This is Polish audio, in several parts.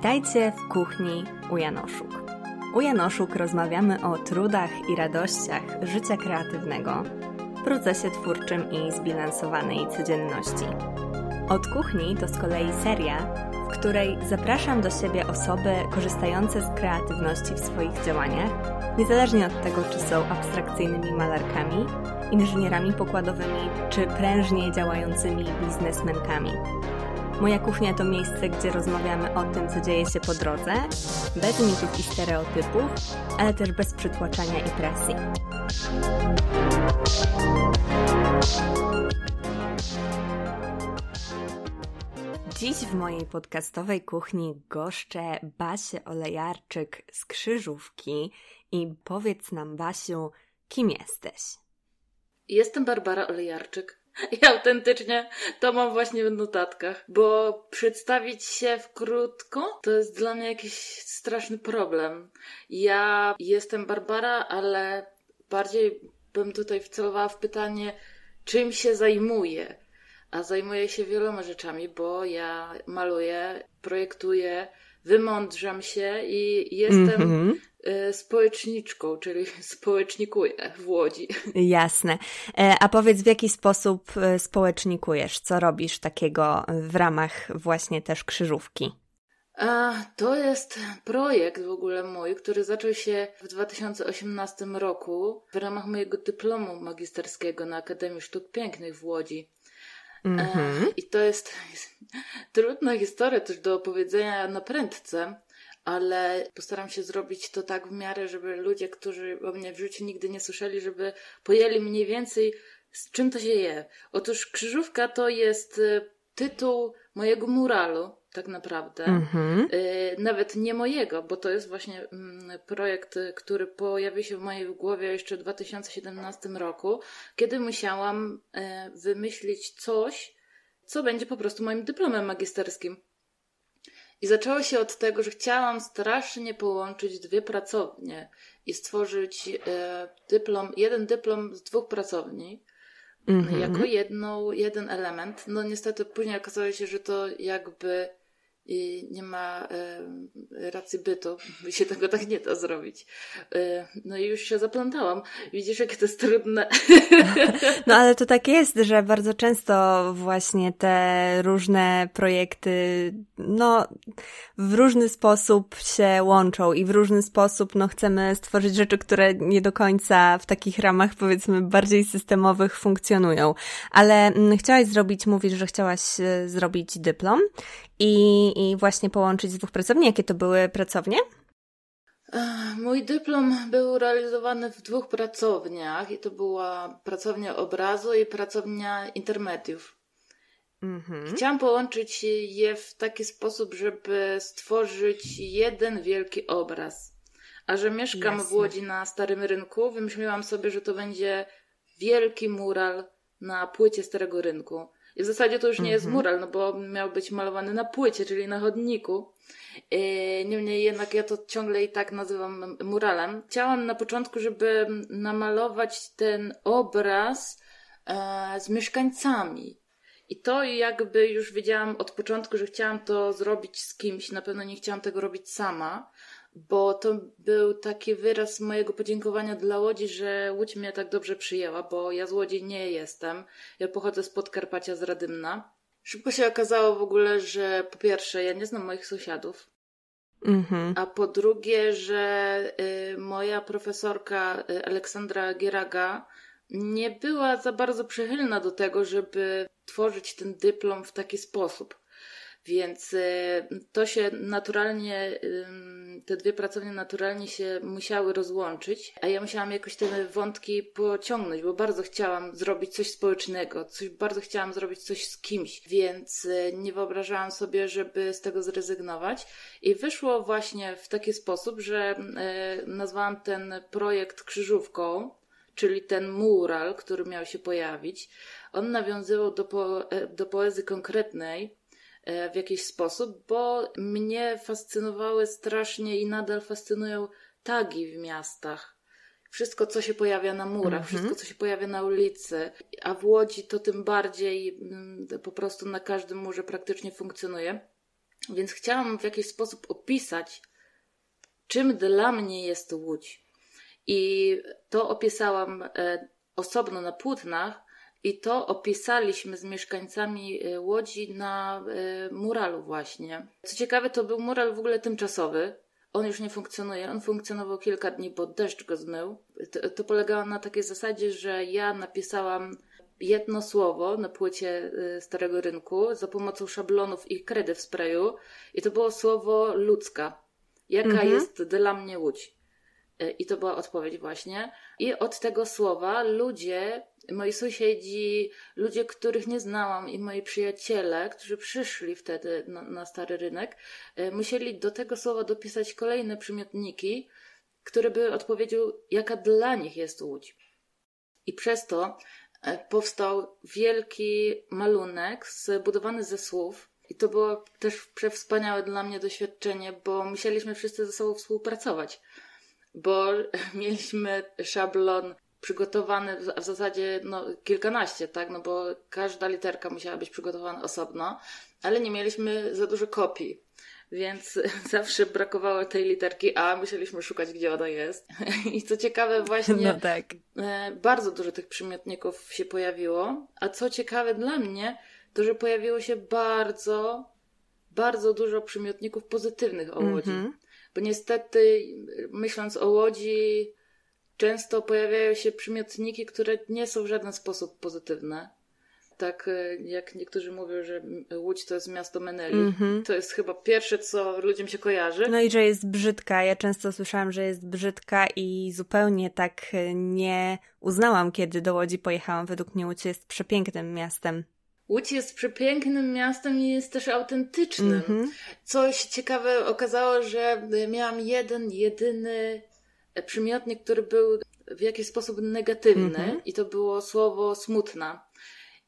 Witajcie w kuchni u Janoszuk. U Janoszuk rozmawiamy o trudach i radościach życia kreatywnego, procesie twórczym i zbilansowanej codzienności. Od kuchni to z kolei seria, w której zapraszam do siebie osoby korzystające z kreatywności w swoich działaniach, niezależnie od tego, czy są abstrakcyjnymi malarkami, inżynierami pokładowymi, czy prężnie działającymi biznesmenkami. Moja kuchnia to miejsce, gdzie rozmawiamy o tym, co dzieje się po drodze, bez mitów i stereotypów, ale też bez przytłaczania i presji. Dziś w mojej podcastowej kuchni goszczę Basię Olejarczyk z Krzyżówki i powiedz nam, Basiu, kim jesteś? Jestem Barbara Olejarczyk. I autentycznie to mam właśnie w notatkach, bo przedstawić się w krótko to jest dla mnie jakiś straszny problem. Ja jestem Barbara, ale bardziej bym tutaj wcelowała w pytanie, czym się zajmuję. A zajmuję się wieloma rzeczami, bo ja maluję, projektuję, wymądrzam się i jestem mm -hmm. Społeczniczką, czyli społecznikuję w Łodzi. Jasne. E, a powiedz, w jaki sposób e, społecznikujesz? Co robisz takiego w ramach właśnie też krzyżówki? To jest projekt w ogóle mój, który zaczął się w 2018 roku w ramach mojego dyplomu magisterskiego na Akademii Sztuk Pięknych w Łodzi. Mm-hmm. I to jest trudna historia też do opowiedzenia na prędce, ale postaram się zrobić to tak w miarę, żeby ludzie, którzy o mnie w życiu nigdy nie słyszeli, żeby pojęli mniej więcej, z czym to się je. Otóż Krzyżówka to jest y, tytuł mojego muralu, tak naprawdę. Mm-hmm. Nawet nie mojego, bo to jest właśnie mm, projekt, który pojawił się w mojej głowie jeszcze w 2017 roku, kiedy musiałam e, wymyślić coś, co będzie po prostu moim dyplomem magisterskim. I zaczęło się od tego, że chciałam strasznie połączyć dwie pracownie i stworzyć e, dyplom, jeden dyplom z dwóch pracowni. Mm-hmm. Jako jedną, jeden element. No niestety później okazało się, że to jakby i nie ma racji bytu, się tego tak nie da zrobić. E, no i już się zaplątałam. Widzisz, jakie to jest trudne. No ale to tak jest, że bardzo często właśnie te różne projekty, no w różny sposób się łączą i w różny sposób, no chcemy stworzyć rzeczy, które nie do końca w takich ramach, powiedzmy, bardziej systemowych funkcjonują. Ale mm, chciałaś zrobić, mówisz, że chciałaś e, zrobić dyplom i, i właśnie połączyć z dwóch pracowni. Jakie to były pracownie? Mój dyplom był realizowany w dwóch pracowniach i to była pracownia obrazu i pracownia intermediów. Mhm. Chciałam połączyć je w taki sposób, żeby stworzyć jeden wielki obraz. A że mieszkam Jasne. w Łodzi na Starym Rynku, wymyśliłam sobie, że to będzie wielki mural na płycie Starego Rynku. I w zasadzie to już nie jest mhm. mural, no bo miał być malowany na płycie, czyli na chodniku. E, niemniej jednak ja to ciągle i tak nazywam muralem. Chciałam na początku, żeby namalować ten obraz e, z mieszkańcami. I to jakby już wiedziałam od początku, że chciałam to zrobić z kimś. Na pewno nie chciałam tego robić sama, bo to był taki wyraz mojego podziękowania dla Łodzi, że Łódź mnie tak dobrze przyjęła, bo ja z Łodzi nie jestem. Ja pochodzę z Podkarpacia, z Radymna. Szybko się okazało w ogóle, że po pierwsze, ja nie znam moich sąsiadów. Mm-hmm. A po drugie, że y, moja profesorka y, Aleksandra Gieraga nie była za bardzo przychylna do tego, żeby tworzyć ten dyplom w taki sposób. Więc y, to się naturalnie, te dwie pracownie naturalnie się musiały rozłączyć, a ja musiałam jakoś te wątki pociągnąć, bo bardzo chciałam zrobić coś społecznego, coś, bardzo chciałam zrobić coś z kimś, więc y, nie wyobrażałam sobie, żeby z tego zrezygnować. I wyszło właśnie w taki sposób, że y, nazwałam ten projekt krzyżówką, czyli ten mural, który miał się pojawić. On nawiązywał do, po, e, do poezji konkretnej, w jakiś sposób, bo mnie fascynowały strasznie i nadal fascynują tagi w miastach. Wszystko, co się pojawia na murach, mm -hmm. wszystko, co się pojawia na ulicy, a w Łodzi to tym bardziej mm, po prostu na każdym murze praktycznie funkcjonuje. Więc chciałam w jakiś sposób opisać, czym dla mnie jest Łódź. I to opisałam e, osobno na płótnach, i to opisaliśmy z mieszkańcami e, Łodzi na e, muralu właśnie. Co ciekawe, to był mural w ogóle tymczasowy. On już nie funkcjonuje. On funkcjonował kilka dni, bo deszcz go zmył. To, to polegało na takiej zasadzie, że ja napisałam jedno słowo na płycie e, Starego Rynku za pomocą szablonów i kredy w sprayu i to było słowo ludzka. Jaka mhm. jest dla mnie Łódź? I to była odpowiedź właśnie. I od tego słowa ludzie moi sąsiedzi, ludzie, których nie znałam i moi przyjaciele, którzy przyszli wtedy na, na stary rynek, e, musieli do tego słowa dopisać kolejne przymiotniki, które by odpowiedział, jaka dla nich jest Łódź. I przez to e, powstał wielki malunek zbudowany ze słów. I to było też przewspaniałe dla mnie doświadczenie, bo musieliśmy wszyscy ze sobą współpracować, bo mieliśmy szablon przygotowany w zasadzie no, kilkanaście, tak? No bo każda literka musiała być przygotowana osobno, ale nie mieliśmy za dużo kopii. Więc zawsze brakowało tej literki A, musieliśmy szukać, gdzie ona jest. I co ciekawe, właśnie no tak. E, bardzo dużo tych przymiotników się pojawiło. A co ciekawe dla mnie, to że pojawiło się bardzo, bardzo dużo przymiotników pozytywnych o Łodzi. Mm -hmm. Bo niestety, myśląc o Łodzi, często pojawiają się przymiotniki, które nie są w żaden sposób pozytywne. Tak e, jak niektórzy mówią, że Łódź to jest miasto Meneli. Mm -hmm. To jest chyba pierwsze, co ludziom się kojarzy. No i że jest brzydka. Ja często słyszałam, że jest brzydka i zupełnie tak e, nie uznałam, kiedy do Łodzi pojechałam. Według mnie Łódź jest przepięknym miastem. Łódź jest przepięknym miastem i jest też autentycznym. Mm -hmm. Coś ciekawe okazało, że miałam jeden, jedyny przymiotnik, który był w jakiś sposób negatywny mm-hmm. i to było słowo smutna.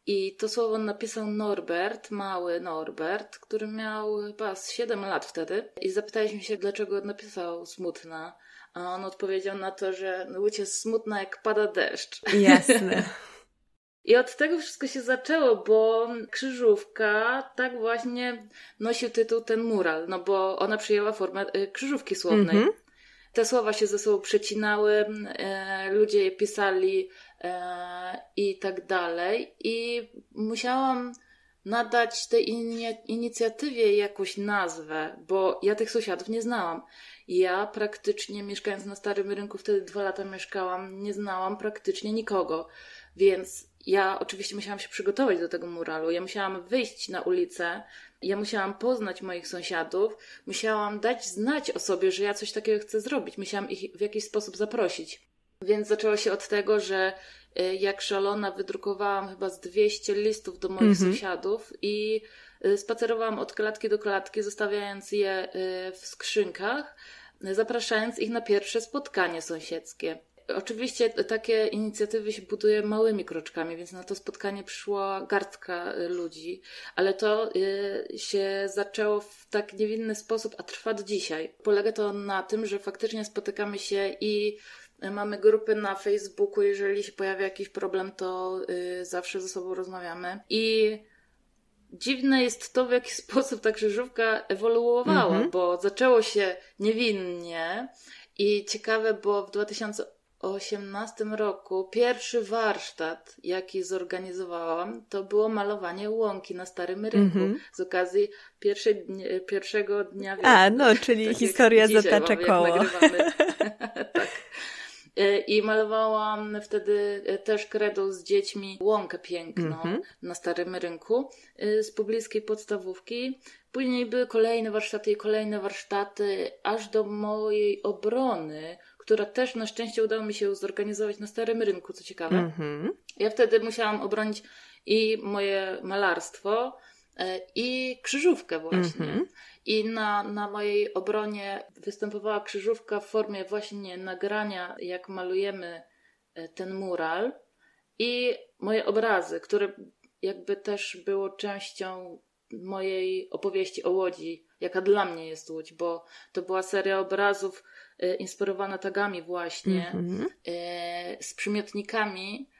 I to słowo napisał Norbert, mały Norbert, który miał chyba 7 lat wtedy. I zapytaliśmy się, dlaczego napisał smutna. A on odpowiedział na to, że Łódź jest smutna jak pada deszcz. Jasne. I od tego wszystko się zaczęło, bo krzyżówka tak właśnie nosił tytuł ten mural, no bo ona przyjęła formę y, krzyżówki słownej. Mm-hmm te słowa się ze sobą przecinały, e, ludzie je pisali e, i tak dalej. I musiałam nadać tej inicjatywie jakąś nazwę, bo ja tych sąsiadów nie znałam. Ja praktycznie mieszkając na Starym Rynku, wtedy dwa lata mieszkałam, nie znałam praktycznie nikogo. Więc ja oczywiście musiałam się przygotować do tego muralu. Ja musiałam wyjść na ulicę, ja musiałam poznać moich sąsiadów, musiałam dać znać o sobie, że ja coś takiego chcę zrobić, musiałam ich w jakiś sposób zaprosić. Więc zaczęło się od tego, że y, jak szalona wydrukowałam chyba z 200 listów do moich mhm. sąsiadów i y, spacerowałam od klatki do klatki, zostawiając je y, w skrzynkach, zapraszając ich na pierwsze spotkanie sąsiedzkie. Oczywiście takie inicjatywy się buduje małymi kroczkami, więc na to spotkanie przyszła garstka y, ludzi, ale to y, się zaczęło w tak niewinny sposób, a trwa do dzisiaj. Polega to na tym, że faktycznie spotykamy się i mamy grupy na Facebooku, jeżeli się pojawia jakiś problem, to y, zawsze ze sobą rozmawiamy. I dziwne jest to, w jaki sposób ta krzyżówka ewoluowała, mm -hmm. bo zaczęło się niewinnie i ciekawe, bo w 2000 2018 roku pierwszy warsztat, jaki zorganizowałam, to było malowanie łąki na Starym Rynku mm -hmm. z okazji pierwszej, pierwszego dnia wiosny. A, no, czyli tak historia zatacza koło. tak. E, I malowałam wtedy e, też kredą z dziećmi łąkę piękną mm -hmm. na Starym Rynku e, z pobliskiej podstawówki. Później były kolejne warsztaty i kolejne warsztaty, aż do mojej obrony która też na szczęście udało mi się zorganizować na Starym Rynku, co ciekawe. Mm-hmm. Ja wtedy musiałam obronić i moje malarstwo, e, i krzyżówkę właśnie. Mm-hmm. I na, na mojej obronie występowała krzyżówka w formie właśnie nagrania, jak malujemy e, ten mural i moje obrazy, które jakby też było częścią mojej opowieści o Łodzi, jaka dla mnie jest Łódź, bo to była seria obrazów inspirowana tagami właśnie, mm-hmm. z przymiotnikami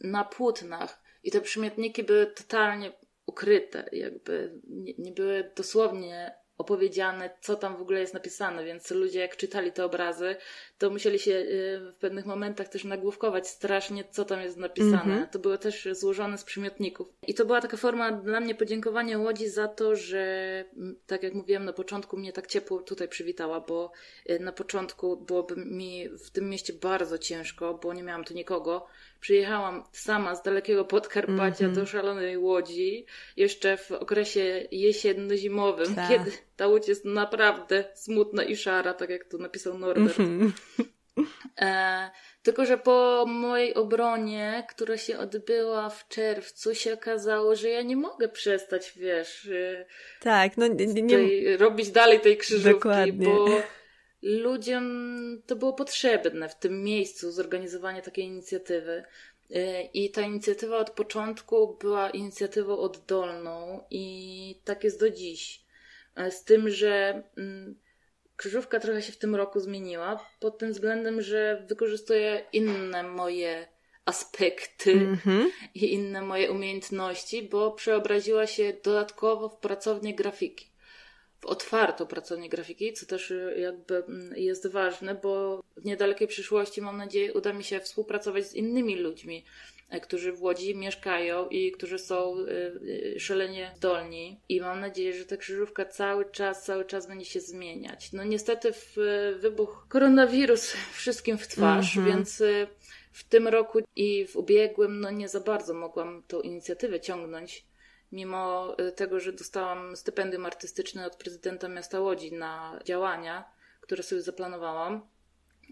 na płótnach. I te przymiotniki były totalnie ukryte, jakby nie, nie były dosłownie opowiedziane, co tam w ogóle jest napisane, więc ludzie jak czytali te obrazy, to musieli się y, w pewnych momentach też nagłówkować strasznie, co tam jest napisane. Mm -hmm. To było też złożone z przymiotników. I to była taka forma dla mnie podziękowania Łodzi za to, że tak jak mówiłam na początku, mnie tak ciepło tutaj przywitała, bo y, na początku byłoby mi w tym mieście bardzo ciężko, bo nie miałam tu nikogo. Przyjechałam sama z dalekiego Podkarpacia mm -hmm. do szalonej Łodzi, jeszcze w okresie jesienno-zimowym, tak. kiedy ta łódź jest naprawdę smutna i szara, tak jak tu napisał Norbert. Mm -hmm. E, tylko, że po mojej obronie, która się odbyła w czerwcu, się okazało, że ja nie mogę przestać, wiesz. E, tak, no nie, nie... Tej, robić dalej tej krzyżówki, Dokładnie. bo ludziom to było potrzebne w tym miejscu zorganizowanie takiej inicjatywy. E, I ta inicjatywa od początku była inicjatywą oddolną i tak jest do dziś. E, z tym, że mm, krzyżówka trochę się w tym roku zmieniła pod tym względem, że wykorzystuje inne moje aspekty mm -hmm. i inne moje umiejętności, bo przeobraziła się dodatkowo w pracownię grafiki. W otwartą pracownię grafiki, co też y, jakby mm, jest ważne, bo w niedalekiej przyszłości mam nadzieję uda mi się współpracować z innymi ludźmi, którzy w Łodzi mieszkają i którzy są e, e, szalenie zdolni. I mam nadzieję, że ta krzyżówka cały czas, cały czas będzie się zmieniać. No niestety w wybuch koronawirus wszystkim w twarz, mm -hmm. więc w tym roku i w ubiegłym no nie za bardzo mogłam tą inicjatywę ciągnąć. Mimo tego, że dostałam stypendium artystyczne od prezydenta miasta Łodzi na działania, które sobie zaplanowałam.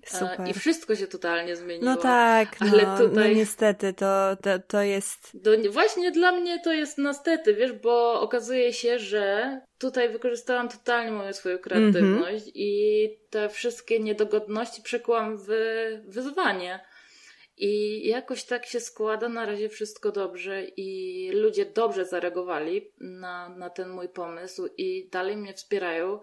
Super. I wszystko się totalnie zmieniło. No tak, no, ale no tutaj... no niestety to, to, to jest... Do, właśnie dla mnie to jest niestety, wiesz, bo okazuje się, że tutaj wykorzystałam totalnie moją swoją kreatywność mm -hmm. i te wszystkie niedogodności przekułam w wyzwanie. I jakoś tak się składa, na razie wszystko dobrze i ludzie dobrze zareagowali na, na ten mój pomysł i dalej mnie wspierają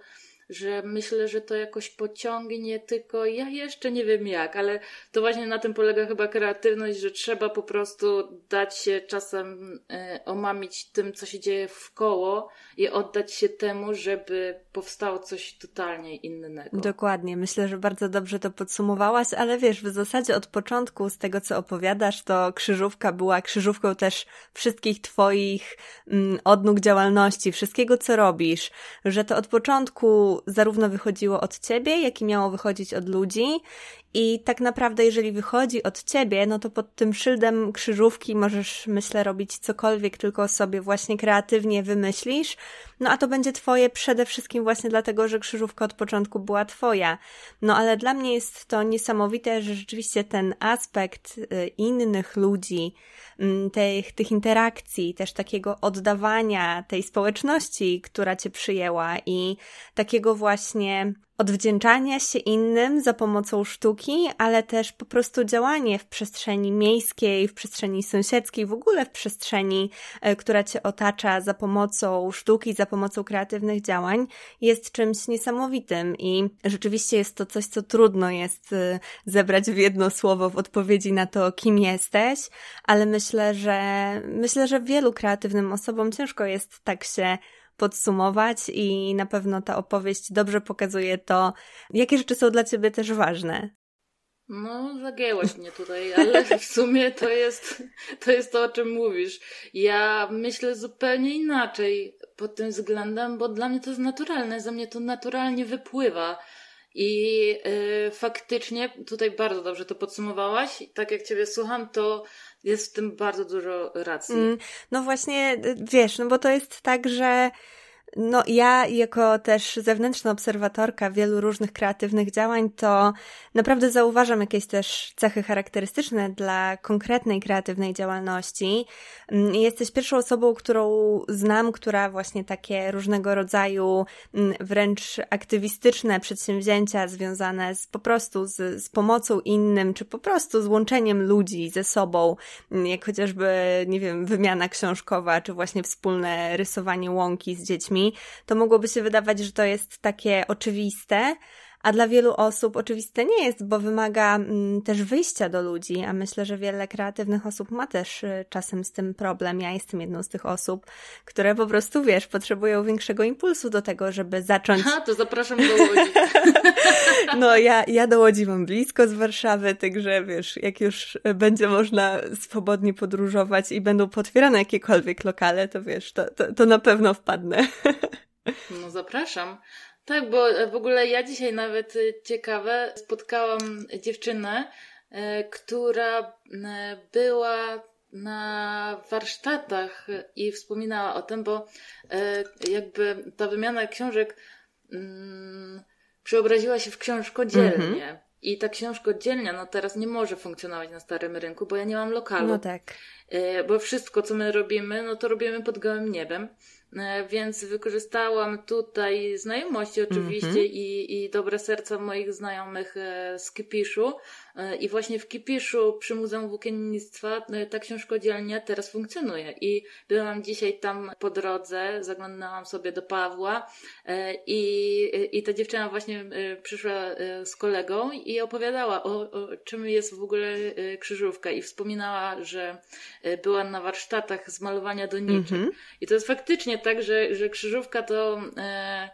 że myślę, że to jakoś pociągnie, tylko ja jeszcze nie wiem jak, ale to właśnie na tym polega chyba kreatywność, że trzeba po prostu dać się czasem y, omamić tym, co się dzieje w koło i oddać się temu, żeby powstało coś totalnie innego. Dokładnie, myślę, że bardzo dobrze to podsumowałaś, ale wiesz, w zasadzie od początku z tego, co opowiadasz, to krzyżówka była krzyżówką też wszystkich Twoich mm, odnóg działalności, wszystkiego, co robisz, że to od początku zarówno wychodziło od ciebie, jak i miało wychodzić od ludzi. I tak naprawdę, jeżeli wychodzi od ciebie, no to pod tym szyldem krzyżówki możesz, myślę, robić cokolwiek, tylko sobie właśnie kreatywnie wymyślisz. No a to będzie twoje przede wszystkim właśnie dlatego, że krzyżówka od początku była twoja. No ale dla mnie jest to niesamowite, że rzeczywiście ten aspekt y, innych ludzi, mm, tych, tych interakcji, też takiego oddawania tej społeczności, która cię przyjęła i takiego właśnie odwdzięczania się innym za pomocą sztuki, ale też po prostu działanie w przestrzeni miejskiej, w przestrzeni sąsiedzkiej, w ogóle w przestrzeni, e, która cię otacza za pomocą sztuki, za pomocą kreatywnych działań, jest czymś niesamowitym. I rzeczywiście jest to coś, co trudno jest e, zebrać w jedno słowo w odpowiedzi na to, kim jesteś, ale myślę, że myślę, że wielu kreatywnym osobom ciężko jest tak się podsumować i na pewno ta opowieść dobrze pokazuje to, jakie rzeczy są dla ciebie też ważne. No, zagięłaś mnie tutaj, ale w sumie to jest, to jest to, o czym mówisz. Ja myślę zupełnie inaczej pod tym względem, bo dla mnie to jest naturalne, za mnie to naturalnie wypływa. I yy, faktycznie tutaj bardzo dobrze to podsumowałaś. Tak jak Ciebie słucham, to jest w tym bardzo dużo racji. Mm, no właśnie, wiesz, no bo to jest tak, że no, ja jako też zewnętrzna obserwatorka wielu różnych kreatywnych działań, to naprawdę zauważam jakieś też cechy charakterystyczne dla konkretnej kreatywnej działalności. Mm, jesteś pierwszą osobą, którą znam, która właśnie takie różnego rodzaju mm, wręcz aktywistyczne przedsięwzięcia związane z po prostu z, z pomocą innym, czy po prostu z łączeniem ludzi ze sobą, mm, jak chociażby, nie wiem, wymiana książkowa, czy właśnie wspólne rysowanie łąki z dziećmi to mogłoby się wydawać, że to jest takie oczywiste, a dla wielu osób oczywiste nie jest, bo wymaga mm, też wyjścia do ludzi, a myślę, że wiele kreatywnych osób ma też y, czasem z tym problem. Ja jestem jedną z tych osób, które po prostu, wiesz, potrzebują większego impulsu do tego, żeby zacząć... Ha, to zapraszam do Łodzi. no, ja, ja do Łodzi mam blisko z Warszawy, także wiesz, jak już będzie można swobodnie podróżować i będą potwierane jakiekolwiek lokale, to wiesz, to, to, to na pewno wpadnę. no zapraszam. Tak, bo w ogóle ja dzisiaj nawet y, ciekawe spotkałam dziewczynę, y, która była na warsztatach i wspominała o tym, bo jakby ta wymiana książek mm, przeobraziła się w książkodzielnię. -hmm. I ta książkodzielnia no teraz nie może funkcjonować na starym rynku, bo ja nie mam lokalu. No tak. Bo wszystko, co my robimy, no to robimy pod gołym niebem. E, więc wykorzystałam tutaj znajomości oczywiście mm -hmm. i, i dobre serca moich znajomych e, z Kipiszu. E, I właśnie w Kipiszu przy Muzeum Włókiennictwa ta książkodzielnia teraz funkcjonuje. I byłam dzisiaj tam po drodze, zaglądałam sobie do Pawła i, i ta dziewczyna właśnie przyszła z kolegą i opowiadała o, o czym jest w ogóle krzyżówka i wspominała, że była na warsztatach z malowania doniczek. Mm -hmm. I to jest faktycznie tak, że, że krzyżówka to e,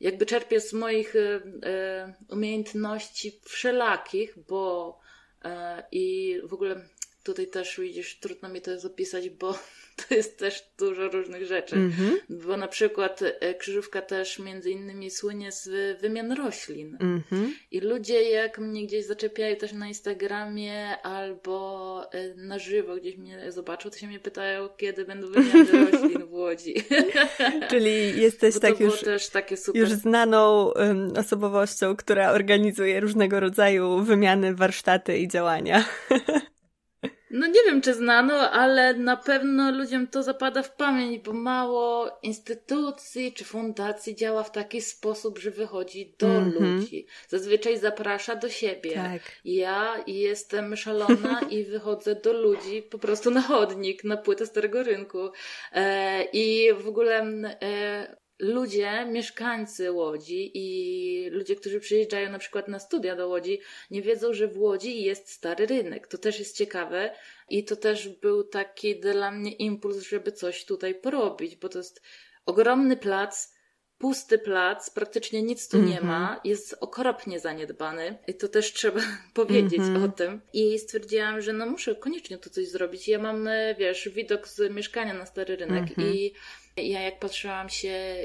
jakby czerpie z moich e, e umiejętności wszelakich, bo e, i w ogóle tutaj też widzisz, trudno mi to zapisać, bo to jest też dużo różnych rzeczy. Mm -hmm. Bo na przykład e, krzyżówka też między innymi słynie z wymian roślin. Mm -hmm. I ludzie jak mnie gdzieś zaczepiają też na Instagramie albo e, na żywo gdzieś mnie zobaczą, to się mnie pytają, kiedy będą wymiany roślin w Łodzi. Czyli jesteś tak już, już znaną um, osobowością, która organizuje różnego rodzaju wymiany, warsztaty i działania. No nie wiem, czy znano, ale na pewno ludziom to zapada w pamięć, bo mało instytucji czy fundacji działa w taki sposób, że wychodzi do mm -hmm. ludzi. Zazwyczaj zaprasza do siebie. Tak. Ja jestem szalona i wychodzę do ludzi po prostu na chodnik, na płytę Starego Rynku. E, I w ogóle e, ludzie, mieszkańcy Łodzi i ludzie, którzy przyjeżdżają na przykład na studia do Łodzi, nie wiedzą, że w Łodzi jest stary rynek. To też jest ciekawe i to też był taki dla mnie impuls, żeby coś tutaj porobić, bo to jest ogromny plac, pusty plac, praktycznie nic tu mm -hmm. nie ma, mhm. jest okropnie zaniedbany i to też trzeba powiedzieć mm -hmm. o tym. I stwierdziłam, że no muszę koniecznie tu coś zrobić. Ja mam, e, wiesz, widok z mieszkania na stary rynek mm -hmm. i ja jak patrzyłam się,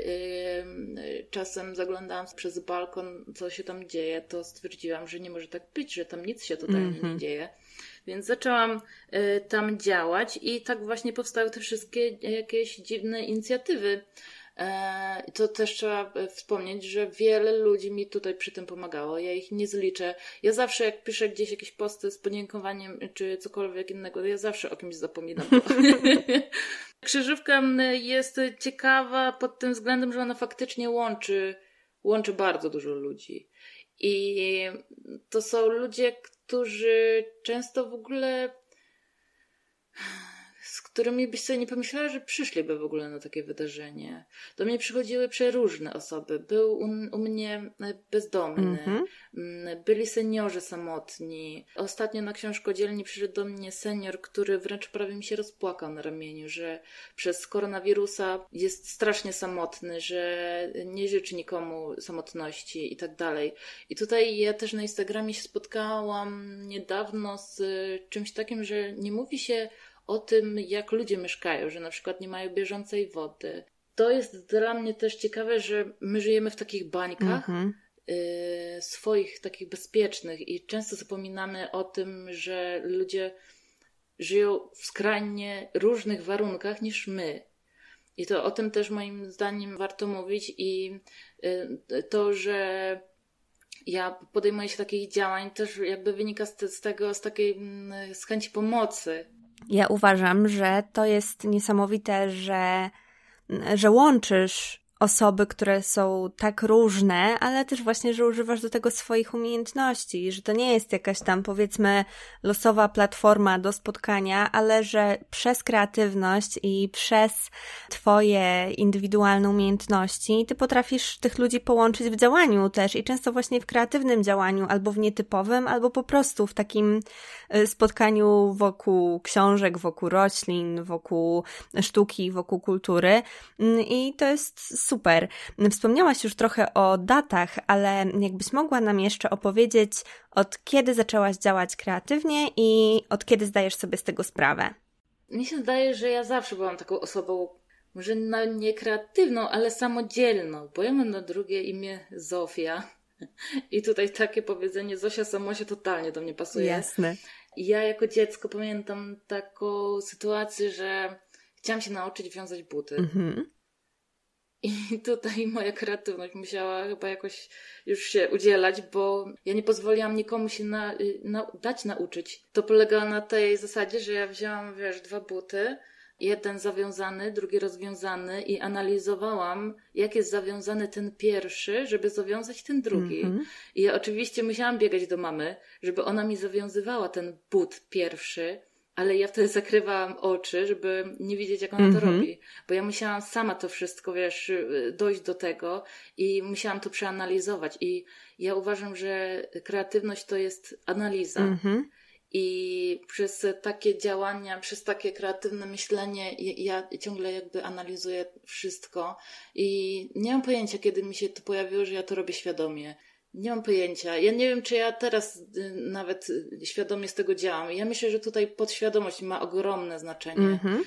czasem zaglądałam przez balkon, co się tam dzieje, to stwierdziłam, że nie może tak być, że tam nic się tutaj -hmm. nie dzieje. Więc zaczęłam y, tam działać i tak właśnie powstały te wszystkie jakieś dziwne inicjatywy. E, to też trzeba e, wspomnieć, że wiele ludzi mi tutaj przy tym pomagało. Ja ich nie zliczę. Ja zawsze, jak piszę gdzieś jakieś posty z podziękowaniem czy cokolwiek innego, ja zawsze o kimś zapominam. Krzyżówka jest ciekawa pod tym względem, że ona faktycznie łączy, łączy bardzo dużo ludzi. I to są ludzie, którzy często w ogóle z którymi byś sobie nie pomyślała, że przyszliby w ogóle na takie wydarzenie. Do mnie przychodziły przeróżne osoby. Był u, u mnie bezdomny, mm-hmm. byli seniorzy samotni. Ostatnio na książkodzielni przyszedł do mnie senior, który wręcz prawie mi się rozpłakał na ramieniu, że przez koronawirusa jest strasznie samotny, że nie życzy nikomu samotności i tak dalej. I tutaj ja też na Instagramie się spotkałam niedawno z czymś takim, że nie mówi się o tym, jak ludzie mieszkają, że na przykład nie mają bieżącej wody. To jest dla mnie też ciekawe, że my żyjemy w takich bańkach, mm-hmm. y, swoich takich bezpiecznych i często zapominamy o tym, że ludzie żyją w skrajnie różnych warunkach niż my. I to o tym też moim zdaniem warto mówić i y, to, że ja podejmuję się takich działań też jakby wynika z, z tego, z takiej mm, z chęci pomocy ja uważam, że to jest niesamowite, że, że łączysz osoby, które są tak różne, ale też właśnie, że używasz do tego swoich umiejętności, że to nie jest jakaś tam powiedzmy losowa platforma do spotkania, ale że przez kreatywność i przez twoje indywidualne umiejętności ty potrafisz tych ludzi połączyć w działaniu też i często właśnie w kreatywnym działaniu, albo w nietypowym, albo po prostu w takim y, spotkaniu wokół książek, wokół roślin, wokół sztuki, wokół kultury. Mm, i to jest super. Wspomniałaś już trochę o datach, ale jakbyś mogła nam jeszcze opowiedzieć, od kiedy zaczęłaś działać kreatywnie i od kiedy zdajesz sobie z tego sprawę? Mi się zdaje, że ja zawsze byłam taką osobą, może nie kreatywną, ale samodzielną, bo ja mam na drugie imię Zofia. I tutaj takie powiedzenie Zosia Samosia totalnie do mnie pasuje. Jasne. Ja jako dziecko pamiętam taką sytuację, że chciałam się nauczyć wiązać buty. Mhm. I tutaj moja kreatywność musiała chyba jakoś już się udzielać, bo ja nie pozwoliłam nikomu się na, na, dać nauczyć. To polegało na tej zasadzie, że ja wzięłam, wiesz, dwa buty, jeden zawiązany, drugi rozwiązany i analizowałam, jak jest zawiązany ten pierwszy, żeby zawiązać ten drugi. Mm -hmm. I ja oczywiście musiałam biegać do mamy, żeby ona mi zawiązywała ten but pierwszy, ale ja wtedy zakrywałam oczy, żeby nie widzieć, jak ona mm -hmm. to mhm. robi. Bo ja musiałam sama to wszystko, wiesz, dojść do tego i musiałam to przeanalizować. I ja uważam, że kreatywność to jest analiza. Mm -hmm. I przez takie działania, przez takie kreatywne myślenie, ja ciągle jakby analizuję wszystko i nie mam pojęcia, kiedy mi się to pojawiło, że ja to robię świadomie. Nie mam pojęcia. Ja nie wiem, czy ja teraz y, nawet świadomie z tego działam. Ja myślę, że tutaj podświadomość ma ogromne znaczenie mm -hmm.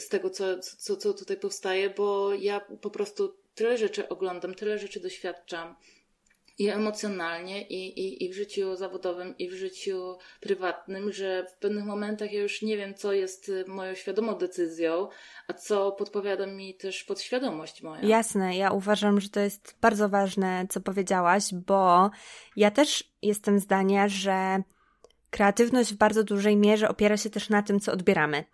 z tego, co, co, co tutaj powstaje, bo ja po prostu tyle rzeczy oglądam, tyle rzeczy doświadczam i emocjonalnie, i, i, i w życiu zawodowym, i w życiu prywatnym, że w pewnych momentach ja już nie wiem, co jest moją świadomą decyzją, a co podpowiada mi też podświadomość moja. Jasne, ja uważam, że to jest bardzo ważne, co powiedziałaś, bo ja też jestem zdania, że kreatywność w bardzo dużej mierze opiera się też na tym, co odbieramy.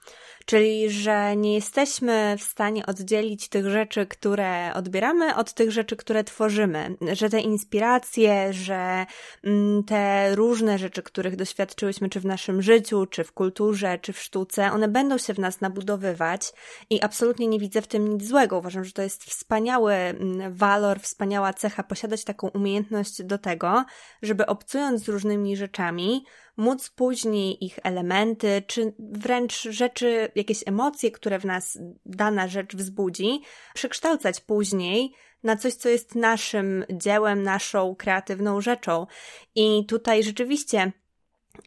Czyli, że nie jesteśmy w stanie oddzielić tych rzeczy, które odbieramy, od tych rzeczy, które tworzymy. Że te inspiracje, że mm, te różne rzeczy, których doświadczyłyśmy, czy w naszym życiu, czy w kulturze, czy w sztuce, one będą się w nas nabudowywać i absolutnie nie widzę w tym nic złego. Uważam, że to jest wspaniały mm, walor, wspaniała cecha posiadać taką umiejętność do tego, żeby obcując z różnymi rzeczami, móc później ich elementy, czy wręcz rzeczy, jakieś emocje, które w nas dana rzecz wzbudzi, przekształcać później na coś, co jest naszym dziełem, naszą kreatywną rzeczą. I tutaj rzeczywiście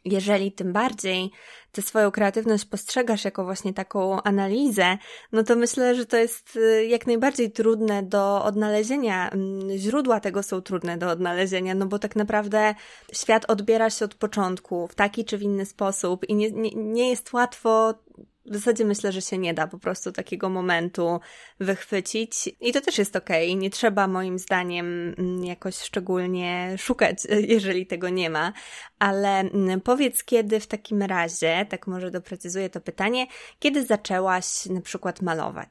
jeżeli tym bardziej tę swoją kreatywność postrzegasz jako właśnie taką analizę, no to myślę, że to jest y, jak najbardziej trudne do odnalezienia. Mm, źródła tego są trudne do odnalezienia, no bo tak naprawdę świat odbiera się od początku w taki czy w inny sposób i nie, nie, nie jest łatwo w zasadzie myślę, że się nie da po prostu takiego momentu wychwycić i to też jest okej. Okay. Nie trzeba moim zdaniem mm, jakoś szczególnie szukać, jeżeli tego nie ma, ale mm, powiedz kiedy w takim razie, tak może doprecyzuję to pytanie, kiedy zaczęłaś na przykład malować?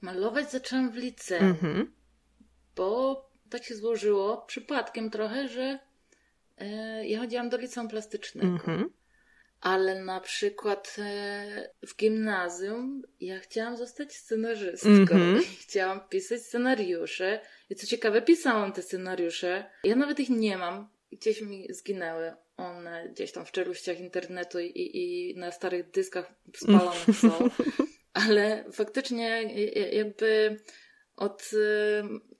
Malować zaczęłam w liceum, mhm. bo tak się złożyło przypadkiem trochę, że e, ja chodziłam do liceum plastycznego. Mhm ale na przykład e, w gimnazjum ja chciałam zostać scenarzystką mm-hmm. chciałam pisać scenariusze i co ciekawe pisałam te scenariusze. Ja nawet ich nie mam, gdzieś mi zginęły one gdzieś tam w czeluściach internetu i, i na starych dyskach spalonych są. Ale faktycznie jakby od,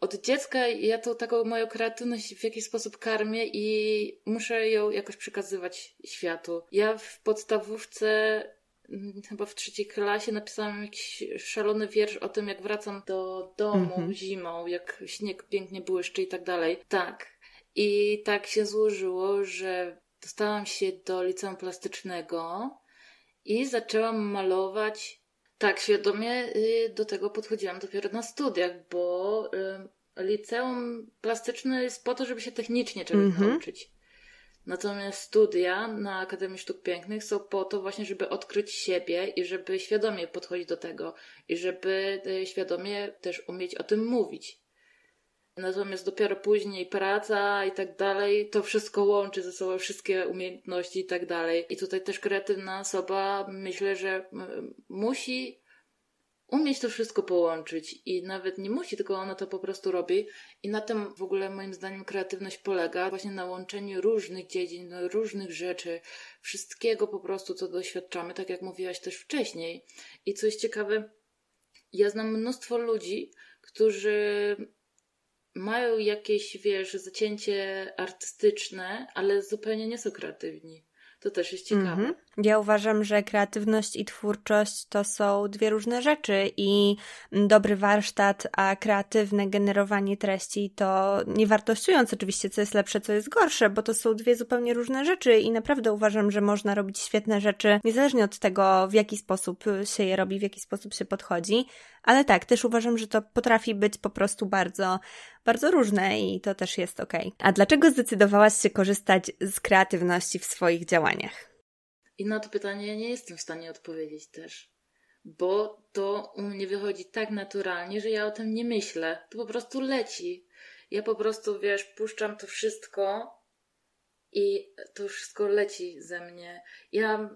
od dziecka ja tą taką moją kreatywność w jakiś sposób karmię i muszę ją jakoś przekazywać światu. Ja w podstawówce mm, chyba w trzeciej klasie napisałam jakiś szalony wiersz o tym, jak wracam do domu -hmm. zimą, jak śnieg pięknie błyszczy i tak dalej. Tak. I tak się złożyło, że dostałam się do liceum plastycznego i zaczęłam malować tak, świadomie y, do tego podchodziłam dopiero na studiach, bo y, liceum plastyczne jest po to, żeby się technicznie czegoś -hmm. nauczyć. Natomiast studia na Akademii Sztuk Pięknych są po to właśnie, żeby odkryć siebie i żeby świadomie podchodzić do tego i żeby e, świadomie też umieć o tym mówić. Natomiast dopiero później praca i tak dalej, to wszystko łączy ze sobą wszystkie umiejętności i tak dalej. I tutaj też kreatywna osoba myślę, że musi umieć to wszystko połączyć i nawet nie musi, tylko ona to po prostu robi. I na tym w ogóle moim zdaniem kreatywność polega właśnie na łączeniu różnych dziedzin, różnych rzeczy, wszystkiego po prostu, co doświadczamy, tak jak mówiłaś też wcześniej. I co jest ciekawe, ja znam mnóstwo ludzi, którzy mają jakieś, wiesz, zacięcie artystyczne, ale zupełnie nie są kreatywni. To też jest ciekawe. Mm -hmm. Ja uważam, że kreatywność i twórczość to są dwie różne rzeczy i dobry warsztat, a kreatywne generowanie treści to nie wartościując oczywiście, co jest lepsze, co jest gorsze, bo to są dwie zupełnie różne rzeczy i naprawdę uważam, że można robić świetne rzeczy niezależnie od tego, w jaki sposób się je robi, w jaki sposób się podchodzi. Ale tak, też uważam, że to potrafi być po prostu bardzo, bardzo różne i to też jest ok. A dlaczego zdecydowałaś się korzystać z kreatywności w swoich działaniach? I na to pytanie nie jestem w stanie odpowiedzieć też, bo to u mnie wychodzi tak naturalnie, że ja o tym nie myślę. To po prostu leci. Ja po prostu, wiesz, puszczam to wszystko i to wszystko leci ze mnie. Ja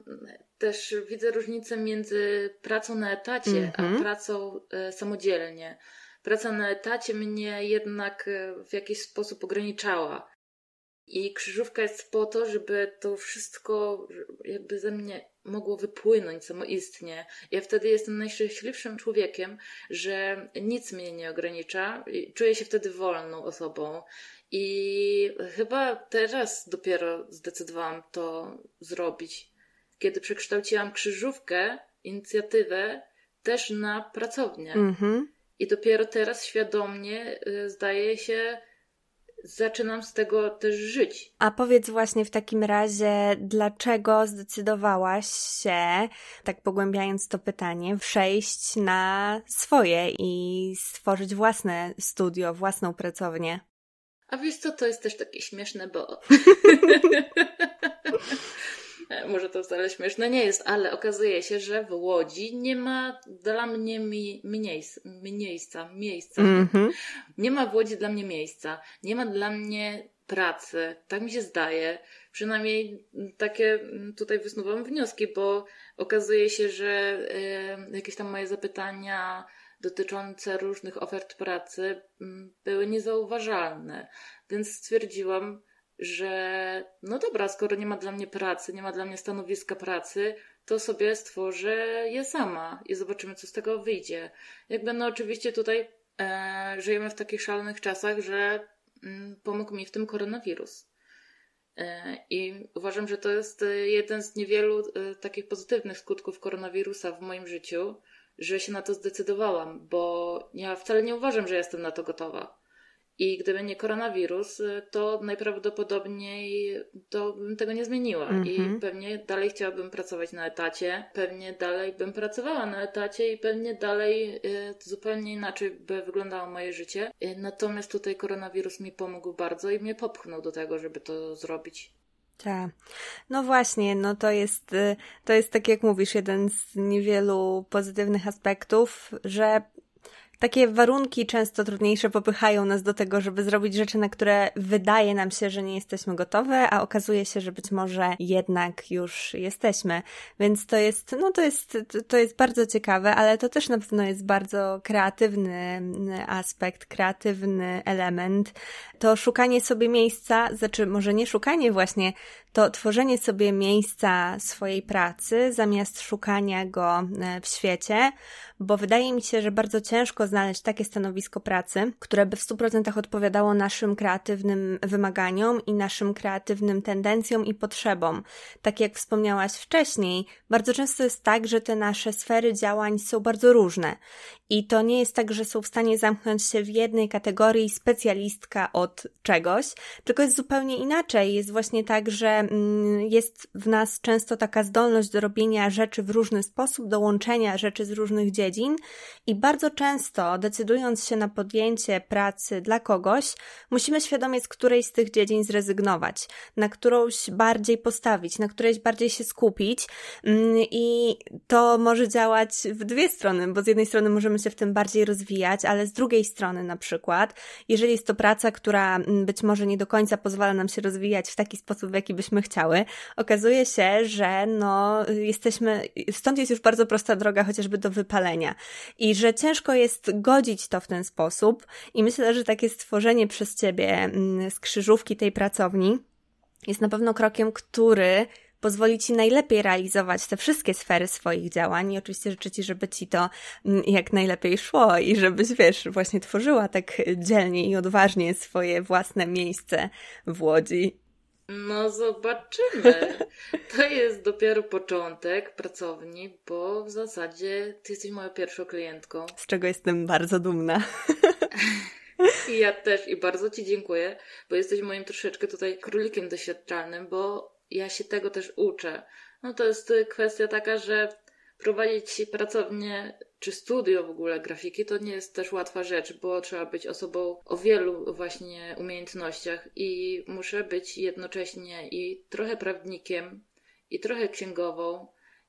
też widzę różnicę między pracą na etacie, mm -hmm. a mhm. pracą e, samodzielnie. Praca na etacie mnie jednak e, w jakiś sposób ograniczała. I krzyżówka jest po to, żeby to wszystko jakby ze mnie mogło wypłynąć samoistnie. Ja wtedy jestem najszczęśliwszym człowiekiem, że nic mnie nie ogranicza. Czuję się wtedy wolną osobą. I chyba teraz dopiero zdecydowałam to zrobić, kiedy przekształciłam krzyżówkę, inicjatywę też na pracownię. Mm -hmm. I dopiero teraz świadomie y, zdaje się zaczynam z tego też żyć. A powiedz właśnie w takim razie, dlaczego zdecydowałaś się, tak pogłębiając to pytanie, przejść na swoje i stworzyć własne studio, własną pracownię? A wiesz co, to jest też takie śmieszne, bo może to wcale śmieszne nie jest, ale okazuje się, że w Łodzi nie ma dla mnie mi, miejsca, miejsca. Mm -hmm. Nie ma w Łodzi dla mnie miejsca. Nie ma dla mnie pracy. Tak mi się zdaje. Przynajmniej takie tutaj wysnuwam wnioski, bo okazuje się, że y, jakieś tam moje zapytania dotyczące różnych ofert pracy były niezauważalne. Więc stwierdziłam, że no dobra, skoro nie ma dla mnie pracy, nie ma dla mnie stanowiska pracy, to sobie stworzę je sama i zobaczymy, co z tego wyjdzie. Jakby no oczywiście tutaj e, żyjemy w takich szalonych czasach, że mm, pomógł mi w tym koronawirus. E, I uważam, że to jest jeden z niewielu e, takich pozytywnych skutków koronawirusa w moim życiu, że się na to zdecydowałam, bo ja wcale nie uważam, że jestem na to gotowa. I gdyby nie koronawirus, y, to najprawdopodobniej to bym tego nie zmieniła. Mm -hmm. I mhm. pewnie dalej chciałabym pracować na etacie, pewnie dalej bym pracowała na etacie i pewnie dalej y, zupełnie inaczej by wyglądało moje życie. Y, natomiast tutaj koronawirus mi pomógł bardzo i mnie popchnął do tego, żeby to zrobić. Tak. No właśnie, no to jest, to jest tak jak mówisz, jeden z niewielu pozytywnych aspektów, że takie warunki często trudniejsze popychają nas do tego, żeby zrobić rzeczy, na które wydaje nam się, że nie jesteśmy gotowe, a okazuje się, że być może jednak już jesteśmy. Więc to jest, no to jest, to jest bardzo ciekawe, ale to też na pewno jest bardzo kreatywny aspekt, kreatywny element. To szukanie sobie miejsca, znaczy może nie szukanie właśnie, to tworzenie sobie miejsca swojej pracy zamiast szukania go e, w świecie, bo wydaje mi się, że bardzo ciężko znaleźć takie stanowisko pracy, które by w 100% odpowiadało naszym kreatywnym wymaganiom i naszym kreatywnym tendencjom i potrzebom. Tak jak wspomniałaś wcześniej, bardzo często jest tak, że te nasze sfery działań są bardzo różne i to nie jest tak, że są w stanie zamknąć się w jednej kategorii specjalistka od czegoś, tylko jest zupełnie inaczej. Jest właśnie tak, że mm, jest w nas często taka zdolność do robienia rzeczy w różny sposób, do łączenia rzeczy z różnych dziedzin i bardzo często decydując się na podjęcie pracy dla kogoś, musimy świadomie z którejś z tych dziedzin zrezygnować, na którąś bardziej postawić, na którejś bardziej się skupić mm, i to może działać w dwie strony, bo z jednej strony możemy się w tym bardziej rozwijać, ale z drugiej strony na przykład, jeżeli jest to praca, która mm, być może nie do końca pozwala nam się rozwijać w taki sposób, w jaki byśmy chciały, okazuje się, że no jesteśmy, stąd jest już bardzo prosta droga chociażby do wypalenia. I że ciężko jest godzić to w ten sposób. I myślę, że takie stworzenie przez Ciebie mm, skrzyżówki tej pracowni jest na pewno krokiem, który pozwoli Ci najlepiej realizować te wszystkie sfery swoich działań i oczywiście życzę Ci, żeby Ci to mm, jak najlepiej szło i żebyś, wiesz, właśnie tworzyła tak dzielnie i odważnie swoje własne miejsce w Łodzi. No zobaczymy. To jest dopiero początek pracowni, bo w zasadzie Ty jesteś moją pierwszą klientką. Z czego jestem bardzo dumna. I ja też i bardzo Ci dziękuję, bo jesteś moim troszeczkę tutaj królikiem doświadczalnym, bo ja się tego też uczę. No to jest kwestia taka, że prowadzić pracownię czy studio w ogóle grafiki to nie jest też łatwa rzecz, bo trzeba być osobą o wielu właśnie umiejętnościach i muszę być jednocześnie i trochę prawnikiem, i trochę księgową,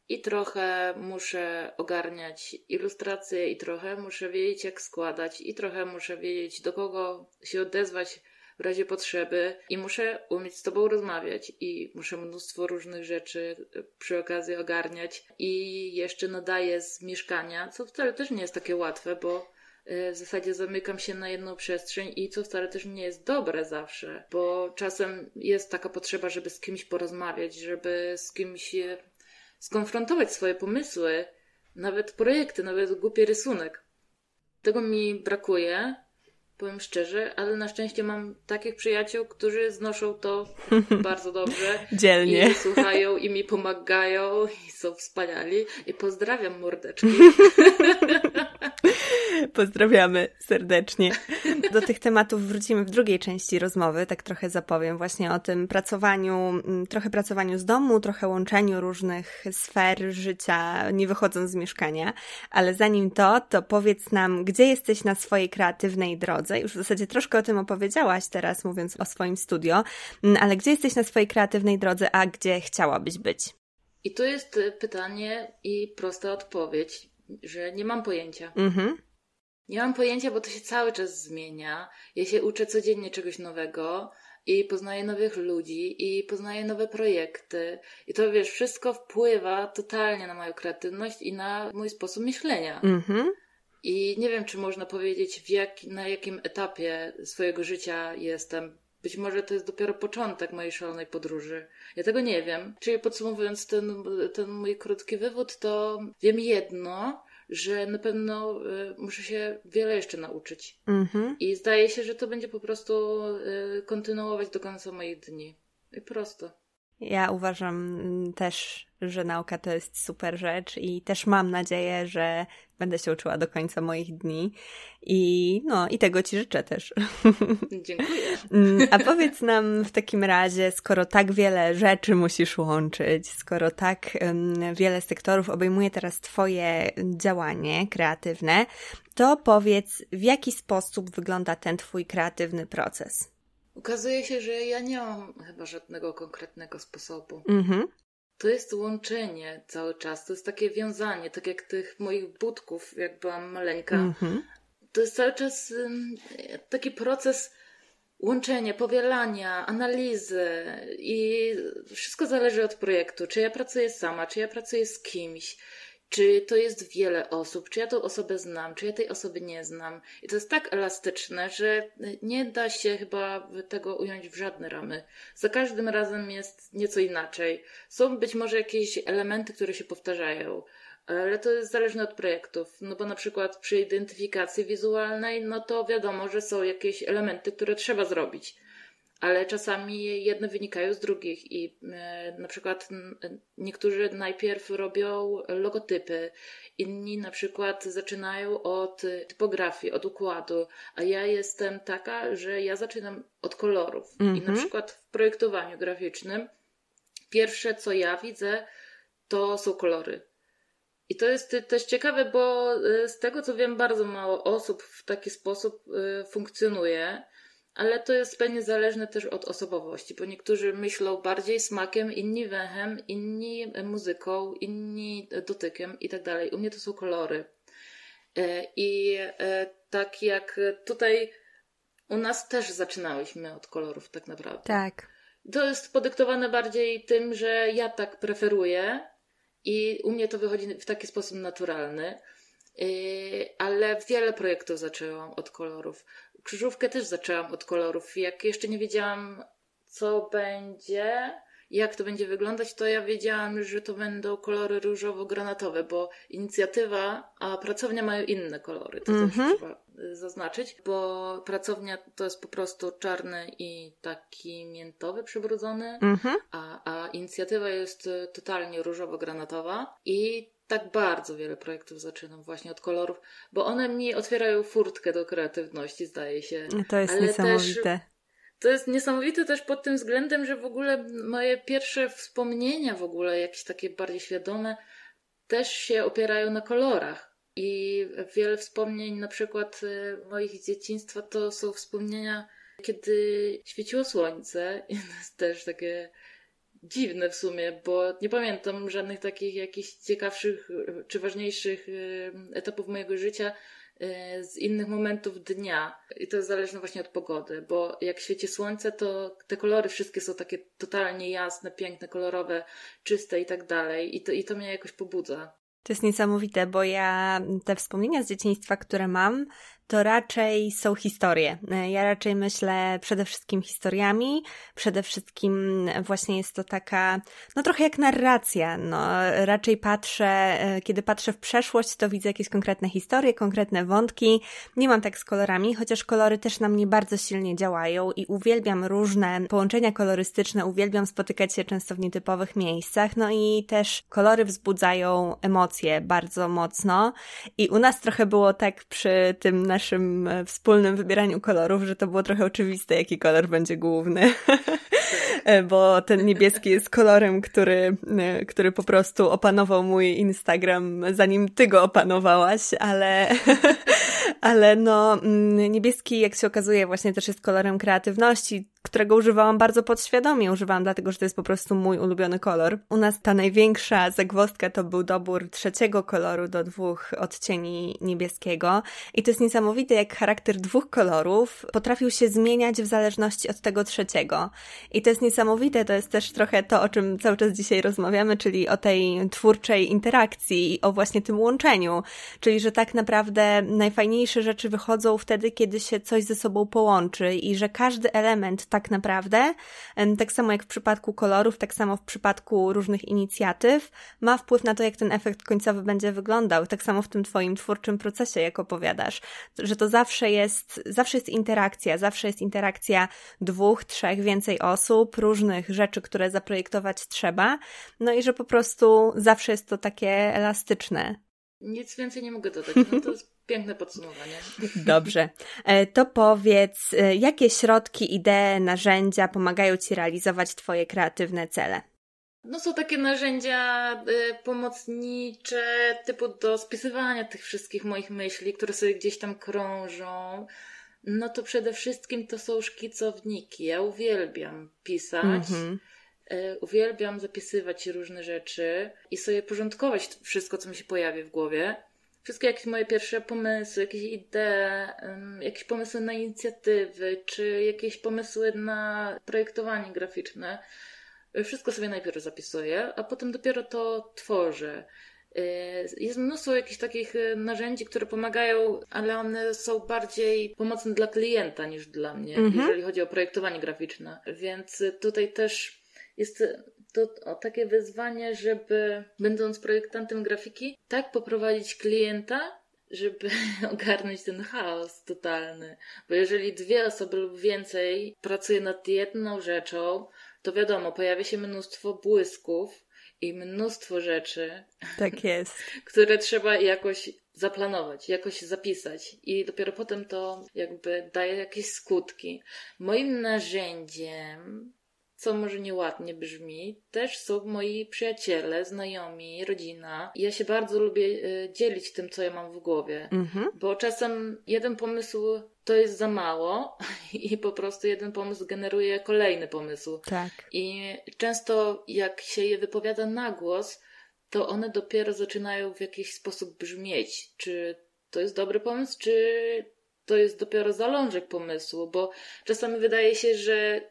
i trochę muszę ogarniać ilustracje, i trochę muszę wiedzieć, jak składać, i trochę muszę wiedzieć, do kogo się odezwać w razie potrzeby i muszę umieć z Tobą rozmawiać i muszę mnóstwo różnych rzeczy e, przy okazji ogarniać i jeszcze nadaję z mieszkania, co wcale też nie jest takie łatwe, bo e, w zasadzie zamykam się na jedną przestrzeń i co wcale też nie jest dobre zawsze, bo czasem jest taka potrzeba, żeby z kimś porozmawiać, żeby z kimś skonfrontować swoje pomysły, nawet projekty, nawet głupi rysunek. Tego mi brakuje, powiem szczerze, ale na szczęście mam takich przyjaciół, którzy znoszą to bardzo dobrze. Dzielnie. I słuchają i mi pomagają i są wspaniali. I pozdrawiam mordeczki. Pozdrawiamy serdecznie. Do tych tematów wrócimy w drugiej części rozmowy, tak trochę zapowiem właśnie o tym pracowaniu, mm, trochę pracowaniu z domu, trochę łączeniu różnych sfer życia, nie wychodząc z mieszkania. Ale zanim to, to powiedz nam, gdzie jesteś na swojej kreatywnej drodze? Już w zasadzie troszkę o tym opowiedziałaś teraz, mówiąc o swoim studio, mm, ale gdzie jesteś na swojej kreatywnej drodze, a gdzie chciałabyś być? I tu jest pytanie i prosta odpowiedź, że nie mam pojęcia. Mhm. Nie mam pojęcia, bo to się cały czas zmienia. Ja się uczę codziennie czegoś nowego i poznaję nowych ludzi i poznaję nowe projekty. I to wiesz, wszystko wpływa totalnie na moją kreatywność i na mój sposób myślenia. Mhm. I nie wiem, czy można powiedzieć, jak, na jakim etapie swojego życia jestem. Być może to jest dopiero początek mojej szalonej podróży. Ja tego nie wiem. Czyli podsumowując ten, ten mój krótki wywód, to wiem jedno, że na pewno y, muszę się wiele jeszcze nauczyć. Mhm. I zdaje się, że to będzie po prostu y, kontynuować do końca moich dni. I prosto. Ja uważam mm, też, że nauka to jest super rzecz i też mam nadzieję, że będę się uczyła do końca moich dni i no i tego Ci życzę też. Dziękuję. Mm, a powiedz nam w takim razie, skoro tak wiele rzeczy musisz łączyć, skoro tak wiele sektorów obejmuje teraz Twoje działanie kreatywne, to powiedz, w jaki sposób wygląda ten Twój kreatywny proces? Okazuje się, że ja nie mam chyba żadnego konkretnego sposobu. Mhm. To jest łączenie cały czas, to jest takie wiązanie, tak jak tych moich budków, jak byłam maleńka. Mhm. To jest cały czas taki proces łączenia, powielania, analizy i wszystko zależy od projektu. Czy ja pracuję sama, czy ja pracuję z kimś czy to jest wiele osób, czy ja tą osobę znam, czy ja tej osoby nie znam. I to jest tak elastyczne, że nie da się chyba tego ująć w żadne ramy. Za każdym razem jest nieco inaczej. Są być może jakieś elementy, które się powtarzają, ale to jest zależne od projektów. No bo na przykład przy identyfikacji wizualnej, no to wiadomo, że są jakieś elementy, które trzeba zrobić ale czasami jedne wynikają z drugich i e, na przykład niektórzy najpierw robią logotypy, inni na przykład zaczynają od typografii, od układu, a ja jestem taka, że ja zaczynam od kolorów. Mm -hmm. I na mhm. przykład w projektowaniu graficznym pierwsze co ja widzę to są kolory. I to jest też ciekawe, bo e, z tego co wiem, bardzo mało osób w taki sposób e, funkcjonuje ale to jest pewnie zależne też od osobowości, bo niektórzy myślą bardziej smakiem, inni węchem, inni muzyką, inni dotykiem i tak dalej. U mnie to są kolory. E, I e, tak jak tutaj u nas też zaczynałyśmy od kolorów, tak naprawdę. Tak. To jest podyktowane bardziej tym, że ja tak preferuję i u mnie to wychodzi w taki sposób naturalny. E, ale wiele projektów zaczęłam od kolorów krzyżówkę też zaczęłam od kolorów. Jak jeszcze nie wiedziałam, co będzie, jak to będzie wyglądać, to ja wiedziałam, że to będą kolory różowo-granatowe, bo inicjatywa, a pracownia mają inne kolory. To mm -hmm. też mhm. trzeba y, zaznaczyć, bo pracownia to jest po prostu czarny i taki miętowy, przybrudzony, mm -hmm. a, a inicjatywa jest y, totalnie różowo-granatowa i tak bardzo wiele projektów zaczynam właśnie od kolorów, bo one mi otwierają furtkę do kreatywności, zdaje się. To jest Ale niesamowite. Też, to jest niesamowite też pod tym względem, że w ogóle moje pierwsze wspomnienia w ogóle, jakieś takie bardziej świadome, też się opierają na kolorach. I wiele wspomnień, na przykład y, moich dzieciństwa, to są wspomnienia, kiedy świeciło słońce. I to jest też takie dziwne w sumie, bo nie pamiętam żadnych takich jakichś ciekawszych czy ważniejszych y, etapów mojego życia y, z innych momentów dnia. I to jest zależne właśnie od pogody, bo jak świeci słońce, to te kolory wszystkie są takie totalnie jasne, piękne, kolorowe, czyste i tak dalej. I to, i to mnie jakoś pobudza. To jest niesamowite, bo ja te wspomnienia z dzieciństwa, które mam, to raczej są historie. Ja raczej myślę przede wszystkim historiami, przede wszystkim właśnie jest to taka, no trochę jak narracja. No, raczej patrzę, e, kiedy patrzę w przeszłość, to widzę jakieś konkretne historie, konkretne wątki. Nie mam tak z kolorami, chociaż kolory też na mnie bardzo silnie działają i uwielbiam różne połączenia kolorystyczne, uwielbiam spotykać się często w nietypowych miejscach, no i też kolory wzbudzają emocje bardzo mocno. I u nas trochę było tak przy tym naszym naszym e, wspólnym wybieraniu kolorów, że to było trochę oczywiste, jaki kolor będzie główny. E, bo ten niebieski jest kolorem, który, e, który po prostu opanował mój Instagram, zanim ty go opanowałaś, ale, ale no, mm, niebieski, jak się okazuje, właśnie też jest kolorem kreatywności, którego używałam bardzo podświadomie. Używałam dlatego, że to jest po prostu mój ulubiony kolor. U nas ta największa zagwozdka to był dobór trzeciego koloru do dwóch odcieni niebieskiego. I to jest niesamowite, jak charakter dwóch kolorów potrafił się zmieniać w zależności od tego trzeciego. I to jest niesamowite, to jest też trochę to, o czym cały czas dzisiaj rozmawiamy, czyli o tej twórczej interakcji i o właśnie tym łączeniu. Czyli, że tak naprawdę najfajniejsze rzeczy wychodzą wtedy, kiedy się coś ze sobą połączy i że każdy element tak naprawdę, tak samo jak w przypadku kolorów, tak samo w przypadku różnych inicjatyw, ma wpływ na to, jak ten efekt końcowy będzie wyglądał. Tak samo w tym Twoim twórczym procesie, jak opowiadasz, że to zawsze jest, zawsze jest interakcja, zawsze jest interakcja dwóch, trzech, więcej osób, różnych rzeczy, które zaprojektować trzeba, no i że po prostu zawsze jest to takie elastyczne. Nic więcej nie mogę dodać. No to Piękne podsumowanie. Dobrze. E, to powiedz, e, jakie środki, idee, narzędzia pomagają Ci realizować Twoje kreatywne cele? No są takie narzędzia y, pomocnicze, typu do spisywania tych wszystkich moich myśli, które sobie gdzieś tam krążą. No to przede wszystkim to są szkicowniki. Ja uwielbiam pisać. Mm-hmm. Y, uwielbiam zapisywać różne rzeczy i sobie porządkować wszystko, co mi się pojawi w głowie wszystkie jakieś moje pierwsze pomysły, jakieś idee, jakieś pomysły na inicjatywy, czy jakieś pomysły na projektowanie graficzne. Wszystko sobie najpierw zapisuję, a potem dopiero to tworzę. Y, jest mnóstwo jakichś takich y, narzędzi, które pomagają, ale one są bardziej pomocne dla klienta niż dla mnie, mhm. jeżeli chodzi o projektowanie graficzne. Więc tutaj też jest to takie wyzwanie, żeby będąc projektantem grafiki, tak poprowadzić klienta, żeby ogarnąć ten chaos totalny. Bo jeżeli dwie osoby lub więcej pracuje nad jedną rzeczą, to wiadomo, pojawia się mnóstwo błysków i mnóstwo rzeczy. Tak jest. które trzeba jakoś zaplanować, jakoś zapisać i dopiero potem to jakby daje jakieś skutki. Moim narzędziem co może nieładnie brzmi, też są moi przyjaciele, znajomi, rodzina. Ja się bardzo lubię e, dzielić tym, co ja mam w głowie, mhm. bo czasem jeden pomysł to jest za mało i po prostu jeden pomysł generuje kolejny pomysł. Tak. I często jak się je wypowiada na głos, to one dopiero zaczynają w jakiś sposób brzmieć. Czy to jest dobry pomysł, czy to jest dopiero zalążek pomysłu, bo czasami wydaje się, że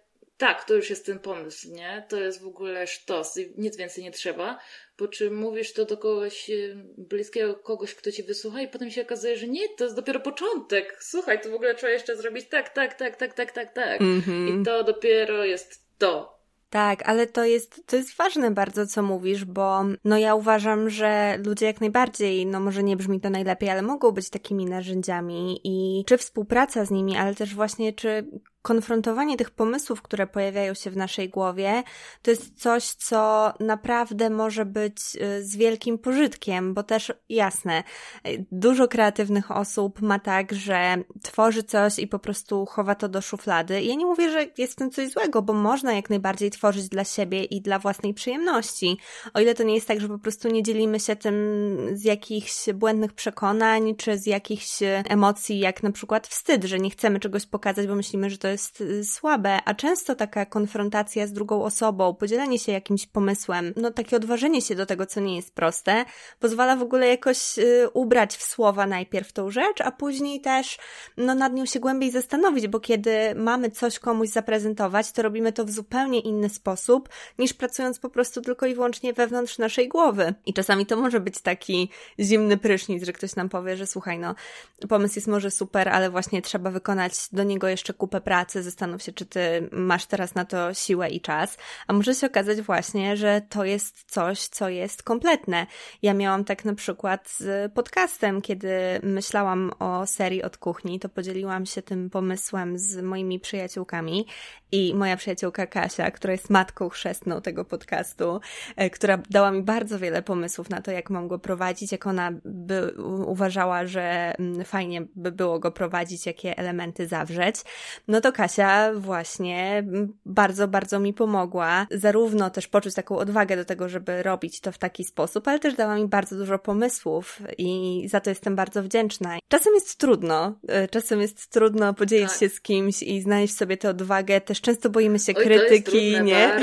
tak, to już jest ten pomysł, nie? To jest w ogóle sztos i nic więcej nie trzeba. Po czym mówisz to do kogoś y, bliskiego, kogoś, kto ci wysłucha i potem się okazuje, że nie, to jest dopiero początek. Słuchaj, to w ogóle trzeba jeszcze zrobić tak, tak, tak, tak, tak, tak, tak. Mm -hmm. I to dopiero jest to. Tak, ale to jest, to jest ważne bardzo, co mówisz, bo no ja uważam, że ludzie jak najbardziej, no może nie brzmi to najlepiej, ale mogą być takimi narzędziami i czy współpraca z nimi, ale też właśnie czy konfrontowanie tych pomysłów, które pojawiają się w naszej głowie, to jest coś, co naprawdę może być y, z wielkim pożytkiem, bo też jasne, dużo kreatywnych osób ma tak, że tworzy coś i po prostu chowa to do szuflady. I ja nie mówię, że jest w tym coś złego, bo można jak najbardziej tworzyć dla siebie i dla własnej przyjemności. O ile to nie jest tak, że po prostu nie dzielimy się tym z jakichś błędnych przekonań, czy z jakichś emocji, jak na przykład wstyd, że nie chcemy czegoś pokazać, bo myślimy, że to jest y, słabe, a często taka konfrontacja z drugą osobą, podzielenie się jakimś pomysłem, no takie odważenie się do tego, co nie jest proste, pozwala w ogóle jakoś y, ubrać w słowa najpierw tą rzecz, a później też no, nad nią się głębiej zastanowić, bo kiedy mamy coś komuś zaprezentować, to robimy to w zupełnie inny sposób, niż pracując po prostu tylko i wyłącznie wewnątrz naszej głowy. I czasami to może być taki zimny prysznic, że ktoś nam powie, że słuchaj, no, pomysł jest może super, ale właśnie trzeba wykonać do niego jeszcze kupę pracy, pracy, zastanów się, czy ty masz teraz na to siłę i czas, a może się okazać właśnie, że to jest coś, co jest kompletne. Ja miałam tak na przykład z podcastem, kiedy myślałam o serii od kuchni, to podzieliłam się tym pomysłem z moimi przyjaciółkami i moja przyjaciółka Kasia, która jest matką chrzestną tego podcastu, e, która dała mi bardzo wiele pomysłów na to, jak mam go prowadzić, jak ona by uważała, że mm, fajnie by było go prowadzić, jakie elementy zawrzeć. No to Kasia właśnie bardzo, bardzo mi pomogła, zarówno też poczuć taką odwagę do tego, żeby robić to w taki sposób, ale też dała mi bardzo dużo pomysłów i za to jestem bardzo wdzięczna. Czasem jest trudno, e, czasem jest trudno podzielić tak. się z kimś i znaleźć sobie tę odwagę. Też często boimy się Oj, krytyki, trudne, nie?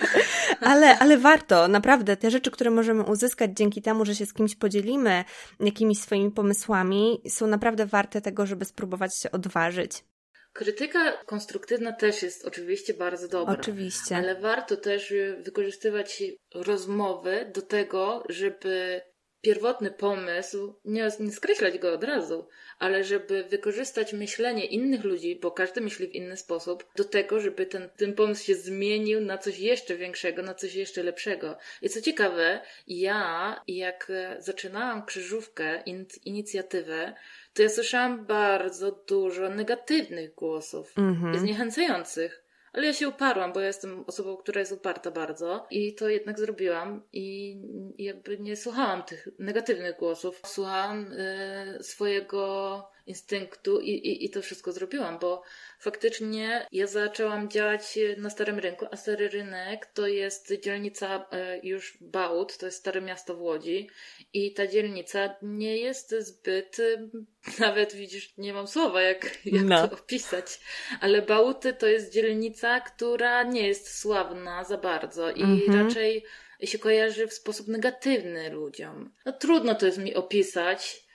ale, ale warto, naprawdę. Te rzeczy, które możemy uzyskać dzięki temu, że się z kimś podzielimy jakimiś swoimi pomysłami, są naprawdę warte tego, żeby spróbować się odważyć. Krytyka konstruktywna też jest oczywiście bardzo dobra. Oczywiście. Ale warto też wykorzystywać rozmowy do tego, żeby pierwotny pomysł, nie, nie skreślać go od razu, ale żeby wykorzystać myślenie innych ludzi, bo każdy myśli w inny sposób, do tego, żeby ten, ten pomysł się zmienił na coś jeszcze większego, na coś jeszcze lepszego. I co ciekawe, ja, jak zaczynałam krzyżówkę, in, inicjatywę, to ja słyszałam bardzo dużo negatywnych głosów mm-hmm. i zniechęcających. Ale ja się uparłam, bo ja jestem osobą, która jest uparta bardzo i to jednak zrobiłam i jakby nie słuchałam tych negatywnych głosów. Słuchałam y, swojego instynktu i, i, i to wszystko zrobiłam, bo faktycznie ja zaczęłam działać na Starym Rynku, a Stary Rynek to jest dzielnica e, już Bałut, to jest Stare Miasto w Łodzi i ta dzielnica nie jest zbyt, e, nawet widzisz, nie mam słowa jak, jak no. to opisać, ale Bałuty to jest dzielnica, która nie jest sławna za bardzo i mhm. raczej się kojarzy w sposób negatywny ludziom. No trudno to jest mi opisać,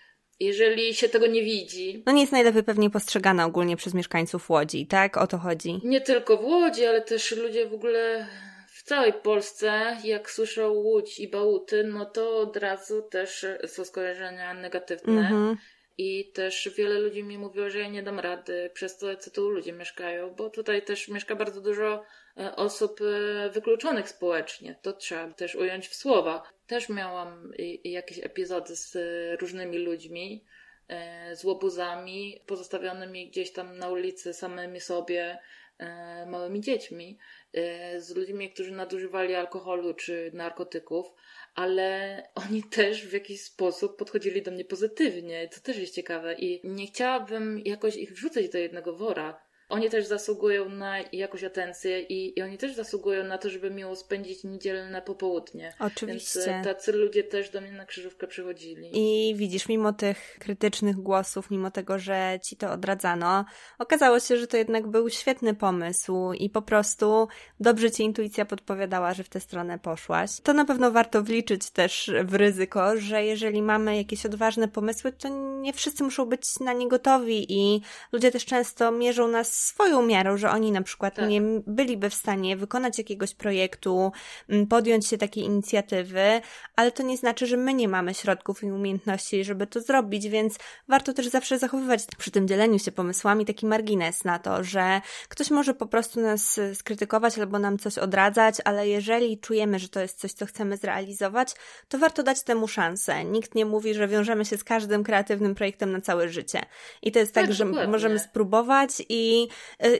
jeżeli się tego nie widzi. No nie jest najlepiej pewnie postrzegana ogólnie przez mieszkańców Łodzi, tak? O to chodzi. Nie tylko w Łodzi, ale też ludzie w ogóle w całej Polsce, jak słyszą Łódź i Bałuty, no to od razu też są skojarzenia negatywne. Mhm. I też wiele ludzi mi mówiło, że ja nie dam rady przez to, co tu ludzie mieszkają, bo tutaj też mieszka bardzo dużo osób e, wykluczonych społecznie. To trzeba też ująć w słowa. Też miałam jakieś epizody z różnymi ludźmi, e, z łobuzami pozostawionymi gdzieś tam na ulicy samymi sobie, e, małymi dziećmi, e, z ludźmi, którzy nadużywali alkoholu czy narkotyków, ale oni też w jakiś sposób podchodzili do mnie pozytywnie, co też jest ciekawe i nie chciałabym jakoś ich wrzucać do jednego wora oni też zasługują na jakąś atencję i, i oni też zasługują na to, żeby miło spędzić niedzielne popołudnie. Oczywiście. Więc tacy ludzie też do mnie na krzyżówkę przychodzili. I widzisz, mimo tych krytycznych głosów, mimo tego, że ci to odradzano, okazało się, że to jednak był świetny pomysł i po prostu dobrze ci intuicja podpowiadała, że w tę stronę poszłaś. To na pewno warto wliczyć też w ryzyko, że jeżeli mamy jakieś odważne pomysły, to nie wszyscy muszą być na nie gotowi i ludzie też często mierzą nas swoją miarą, że oni na przykład tak. nie byliby w stanie wykonać jakiegoś projektu, mm, podjąć się takiej inicjatywy, ale to nie znaczy, że my nie mamy środków i umiejętności, żeby to zrobić, więc warto też zawsze zachowywać przy tym dzieleniu się pomysłami taki margines na to, że ktoś może po prostu nas skrytykować albo nam coś odradzać, ale jeżeli czujemy, że to jest coś, co chcemy zrealizować, to warto dać temu szansę. Nikt nie mówi, że wiążemy się z każdym kreatywnym projektem na całe życie. I to jest tak, tak że możemy spróbować i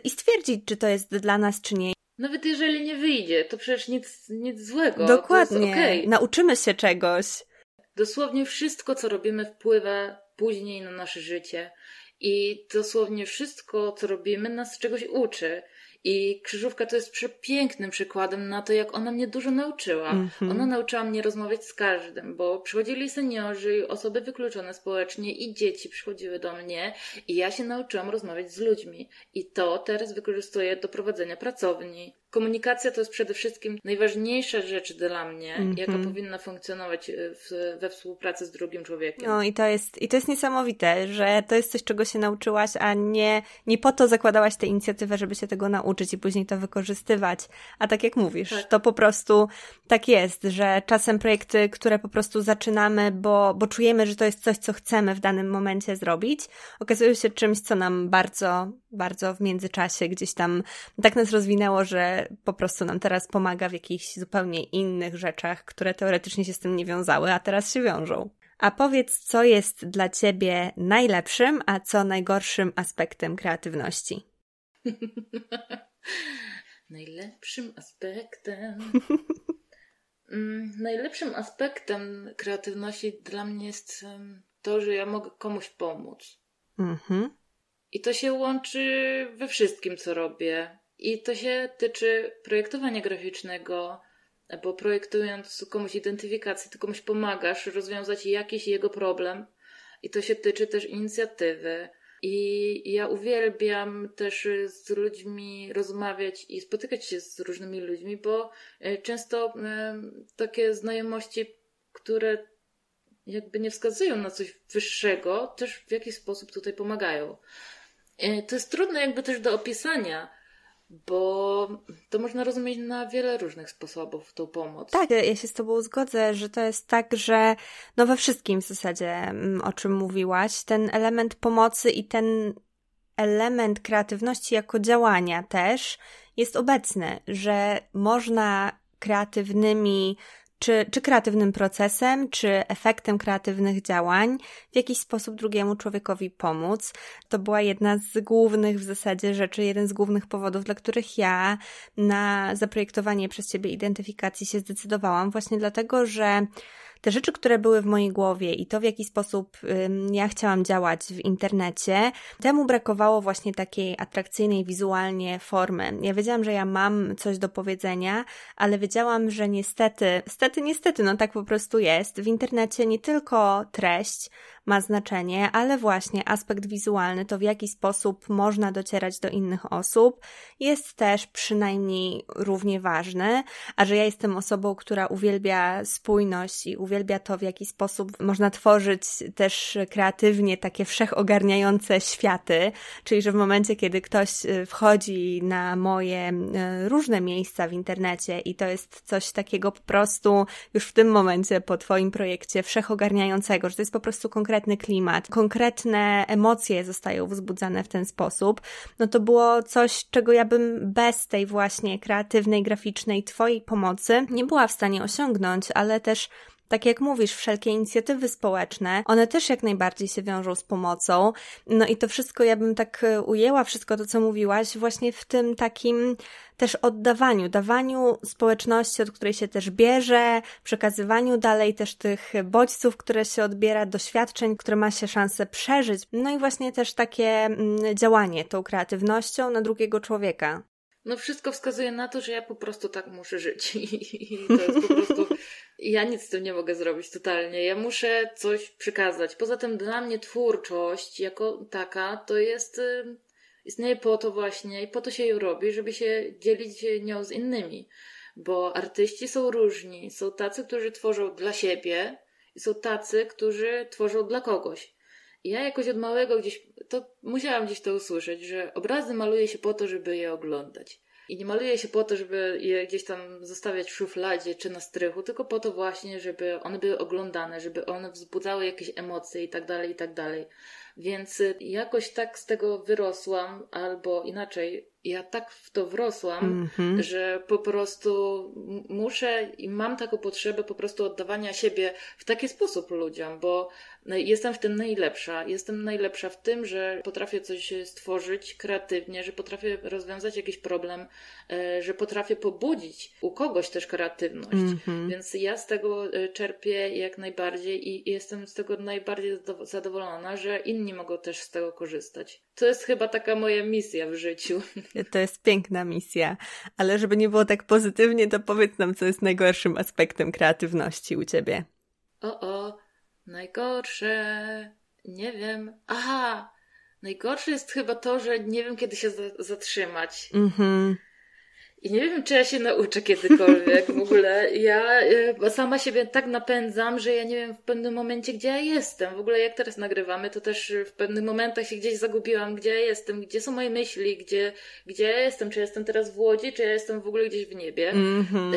i stwierdzić, czy to jest dla nas, czy nie. Nawet jeżeli nie wyjdzie, to przecież nic, nic złego. Dokładnie. Okay. Nauczymy się czegoś. Dosłownie wszystko, co robimy, wpływa później na nasze życie. I dosłownie wszystko, co robimy, nas czegoś uczy. I krzyżówka to jest przepięknym przykładem na to, jak ona mnie dużo nauczyła. Mm-hmm. Ona nauczyła mnie rozmawiać z każdym, bo przychodzili seniorzy, osoby wykluczone społecznie i dzieci przychodziły do mnie i ja się nauczyłam rozmawiać z ludźmi. I to teraz wykorzystuję do prowadzenia pracowni. Komunikacja to jest przede wszystkim najważniejsza rzecz dla mnie, mm -hmm. jaka powinna funkcjonować e, w, we współpracy z drugim człowiekiem. No i to jest, i to jest niesamowite, że to jest coś, czego się nauczyłaś, a nie, nie po to zakładałaś tę inicjatywę, żeby się tego nauczyć i później to wykorzystywać. A tak jak mówisz, tak. to po prostu tak jest, że czasem projekty, które po prostu zaczynamy, bo, bo czujemy, że to jest coś, co chcemy w danym momencie zrobić, okazują się czymś, co nam bardzo, bardzo w międzyczasie gdzieś tam tak nas rozwinęło, że po prostu nam teraz pomaga w jakichś zupełnie innych rzeczach, które teoretycznie się z tym nie wiązały, a teraz się wiążą. A powiedz, co jest dla ciebie najlepszym, a co najgorszym aspektem kreatywności? najlepszym aspektem. mm, najlepszym aspektem kreatywności dla mnie jest to, że ja mogę komuś pomóc. Mhm. I to się łączy we wszystkim, co robię. I to się tyczy projektowania graficznego, bo projektując komuś identyfikację, ty komuś pomagasz rozwiązać jakiś jego problem. I to się tyczy też inicjatywy. I ja uwielbiam też z ludźmi rozmawiać i spotykać się z różnymi ludźmi, bo e, często e, takie znajomości, które jakby nie wskazują na coś wyższego, też w jakiś sposób tutaj pomagają. To jest trudne jakby też do opisania, bo to można rozumieć na wiele różnych sposobów, tą pomoc. Tak, ja się z Tobą zgodzę, że to jest tak, że no we wszystkim w zasadzie, mm, o czym mówiłaś, ten element pomocy i ten element kreatywności jako działania też jest obecny, że można kreatywnymi czy, czy kreatywnym procesem, czy efektem kreatywnych działań w jakiś sposób drugiemu człowiekowi pomóc. To była jedna z głównych w zasadzie rzeczy, jeden z głównych powodów, dla których ja na zaprojektowanie przez Ciebie identyfikacji się zdecydowałam, właśnie dlatego, że te rzeczy, które były w mojej głowie i to, w jaki sposób ja chciałam działać w internecie, temu brakowało właśnie takiej atrakcyjnej wizualnie formy. Ja wiedziałam, że ja mam coś do powiedzenia, ale wiedziałam, że niestety, niestety, niestety, no tak po prostu jest. W internecie nie tylko treść, ma znaczenie, ale właśnie aspekt wizualny, to w jaki sposób można docierać do innych osób, jest też przynajmniej równie ważny, a że ja jestem osobą, która uwielbia spójność i uwielbia to, w jaki sposób można tworzyć też kreatywnie takie wszechogarniające światy, czyli że w momencie, kiedy ktoś y, wchodzi na moje y, różne miejsca w internecie i to jest coś takiego po prostu już w tym momencie po Twoim projekcie wszechogarniającego, że to jest po prostu konkretne konkretny klimat, konkretne emocje zostają wzbudzane w ten sposób, no to było coś, czego ja bym bez tej właśnie kreatywnej, graficznej Twojej pomocy nie była w stanie osiągnąć, ale też Tak jak mówisz, wszelkie inicjatywy społeczne, one też jak najbardziej się wiążą z pomocą. No i to wszystko, ja bym tak e, ujęła, wszystko to, co mówiłaś, właśnie w tym takim też oddawaniu, dawaniu społeczności, od której się też bierze, przekazywaniu dalej też tych bodźców, które się odbiera, doświadczeń, które ma się szansę przeżyć. No i właśnie też takie mm, działanie tą kreatywnością na drugiego człowieka. No wszystko wskazuje na to, że ja po prostu tak muszę żyć. I to jest po prostu. Ja nic z tym nie mogę zrobić totalnie. Ja muszę coś przekazać. Poza tym dla mnie twórczość jako taka to jest. Y, istnieje po to właśnie i po to się ją robi, żeby się dzielić nią z innymi. Bo artyści są różni. Są tacy, którzy tworzą dla siebie i są tacy, którzy tworzą dla kogoś. I ja jakoś od małego gdzieś, to musiałam gdzieś to usłyszeć, że obrazy maluje się po to, żeby je oglądać. I nie maluje się po to, żeby je gdzieś tam zostawiać w szufladzie czy na strychu, tylko po to właśnie, żeby one były oglądane, żeby one wzbudzały jakieś emocje i tak dalej, i tak dalej. Więc jakoś tak z tego wyrosłam, albo inaczej, ja tak w to wrosłam, mm -hmm. że po prostu muszę i mam taką potrzebę po prostu oddawania siebie w taki sposób ludziom, bo jestem w tym najlepsza. Jestem najlepsza w tym, że potrafię coś stworzyć kreatywnie, że potrafię rozwiązać jakiś problem, e, że potrafię pobudzić u kogoś też kreatywność. Mm -hmm. Więc ja z tego e, czerpię jak najbardziej i jestem z tego najbardziej zadowolona, że inni mogą też z tego korzystać. To jest chyba taka moja misja w życiu. To jest piękna misja, ale żeby nie było tak pozytywnie, to powiedz nam, co jest najgorszym aspektem kreatywności u ciebie. O, o, najgorsze. Nie wiem. Aha, najgorsze jest chyba to, że nie wiem, kiedy się zatrzymać. Mhm. I nie wiem, czy ja się nauczę kiedykolwiek w ogóle. Ja e, sama siebie tak napędzam, że ja nie wiem w pewnym momencie, gdzie ja jestem. W ogóle jak teraz nagrywamy, to też w pewnych momentach się gdzieś zagubiłam, gdzie ja jestem, gdzie są moje myśli, gdzie, gdzie ja jestem, czy jestem teraz w Łodzi, czy ja jestem w ogóle gdzieś w niebie. Mm -hmm.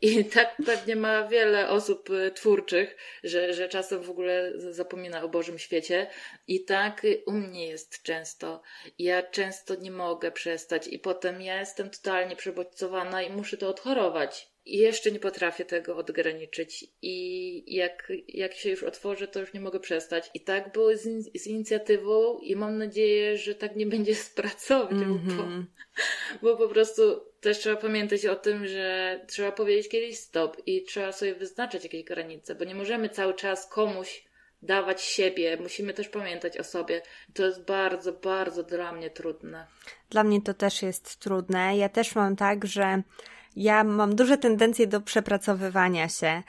I tak pewnie ma wiele osób e, twórczych, że, że czasem w ogóle zapomina o Bożym świecie. I tak u mnie jest często. Ja często nie mogę przestać i potem ja jestem totalnie przebodźcowana i muszę to odchorować. I jeszcze nie potrafię tego odgraniczyć. I jak, jak się już otworzę, to już nie mogę przestać. I tak było z, z inicjatywą i mam nadzieję, że tak nie będzie z pracownią, mm -hmm. bo, mhm. bo po prostu też trzeba pamiętać o tym, że trzeba powiedzieć kiedyś stop i trzeba sobie wyznaczyć jakieś granice, bo nie możemy cały czas komuś dawać siebie, musimy też pamiętać o sobie. To jest bardzo, bardzo dla mnie trudne. Dla mnie to też jest trudne. Ja też mam tak, że ja mam duże tendencje do przepracowywania się.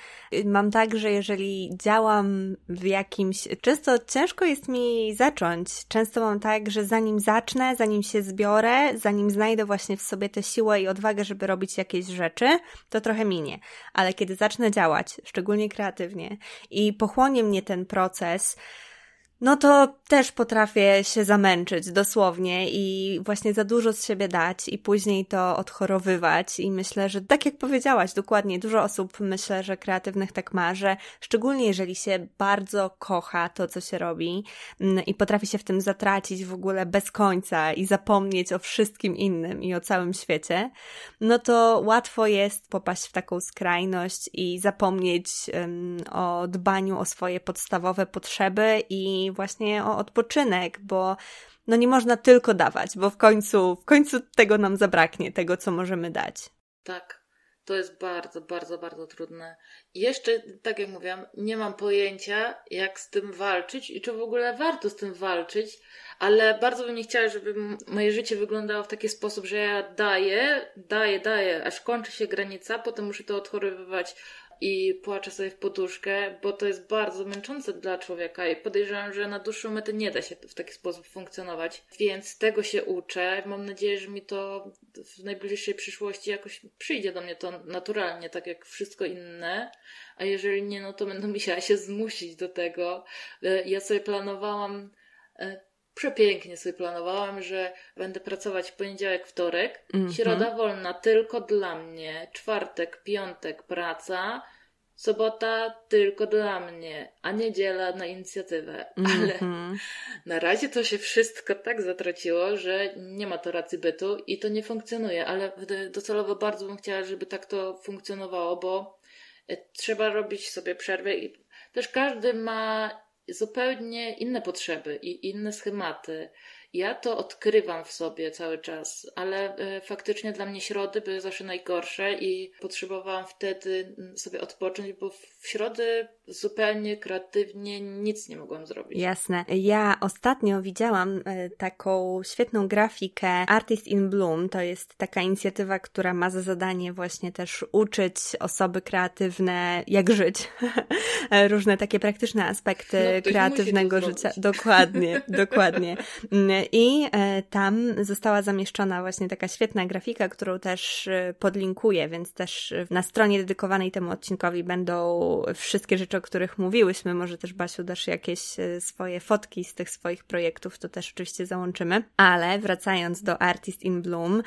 Mam tak, że jeżeli działam w jakimś. Często ciężko jest mi zacząć. Często mam tak, że zanim zacznę, zanim się zbiorę, zanim znajdę właśnie w sobie tę siłę i odwagę, żeby robić jakieś rzeczy, to trochę minie. Ale kiedy zacznę działać, szczególnie kreatywnie, i pochłonie mnie ten proces, no to też potrafię się zamęczyć dosłownie i właśnie za dużo z siebie dać i później to odchorowywać. I myślę, że tak jak powiedziałaś, dokładnie, dużo osób myślę, że kreatywnych tak ma, że szczególnie jeżeli się bardzo kocha to, co się robi mm, i potrafi się w tym zatracić w ogóle bez końca i zapomnieć o wszystkim innym i o całym świecie, no to łatwo jest popaść w taką skrajność i zapomnieć um, o dbaniu o swoje podstawowe potrzeby i właśnie o odpoczynek, bo no nie można tylko dawać, bo w końcu, w końcu tego nam zabraknie, tego co możemy dać. Tak. To jest bardzo, bardzo, bardzo trudne. I jeszcze, tak jak mówiłam, nie mam pojęcia, jak z tym walczyć i czy w ogóle warto z tym walczyć, ale bardzo bym nie chciała, żeby moje życie wyglądało w taki sposób, że ja daję, daję, daję, aż kończy się granica, potem muszę to odchorowywać i płaczę sobie w poduszkę, bo to jest bardzo męczące dla człowieka i podejrzewam, że na dłuższą metę nie da się w taki sposób funkcjonować. Więc tego się uczę. Mam nadzieję, że mi to w najbliższej przyszłości jakoś przyjdzie do mnie to naturalnie, tak jak wszystko inne. A jeżeli nie, no to będę musiała się zmusić do tego. E, ja sobie planowałam e, przepięknie sobie planowałam, że będę pracować poniedziałek, wtorek, mm -hmm. środa wolna tylko dla mnie, czwartek, piątek praca, sobota tylko dla mnie, a niedziela na inicjatywę. Mm -hmm. Ale na razie to się wszystko tak zatraciło, że nie ma to racji bytu i to nie funkcjonuje, ale docelowo bardzo bym chciała, żeby tak to funkcjonowało, bo trzeba robić sobie przerwę i też każdy ma zupełnie inne potrzeby i inne schematy. Ja to odkrywam w sobie cały czas, ale e, faktycznie dla mnie środy były zawsze najgorsze i potrzebowałam wtedy mm, sobie odpocząć, bo w środy zupełnie kreatywnie nic nie mogłam zrobić. Jasne. Ja ostatnio widziałam e, taką świetną grafikę Artist in Bloom. To jest taka inicjatywa, która ma za zadanie właśnie też uczyć osoby kreatywne, jak żyć. Różne takie praktyczne aspekty no, kreatywnego życia. Dokładnie, dokładnie. I e, tam została zamieszczona właśnie taka świetna grafika, którą też e, podlinkuję, więc też na stronie dedykowanej temu odcinkowi będą wszystkie rzeczy, o których mówiłyśmy. Może też, Basiu, dasz jakieś e, swoje fotki z tych swoich projektów, to też oczywiście załączymy. Ale wracając do Artist in Bloom,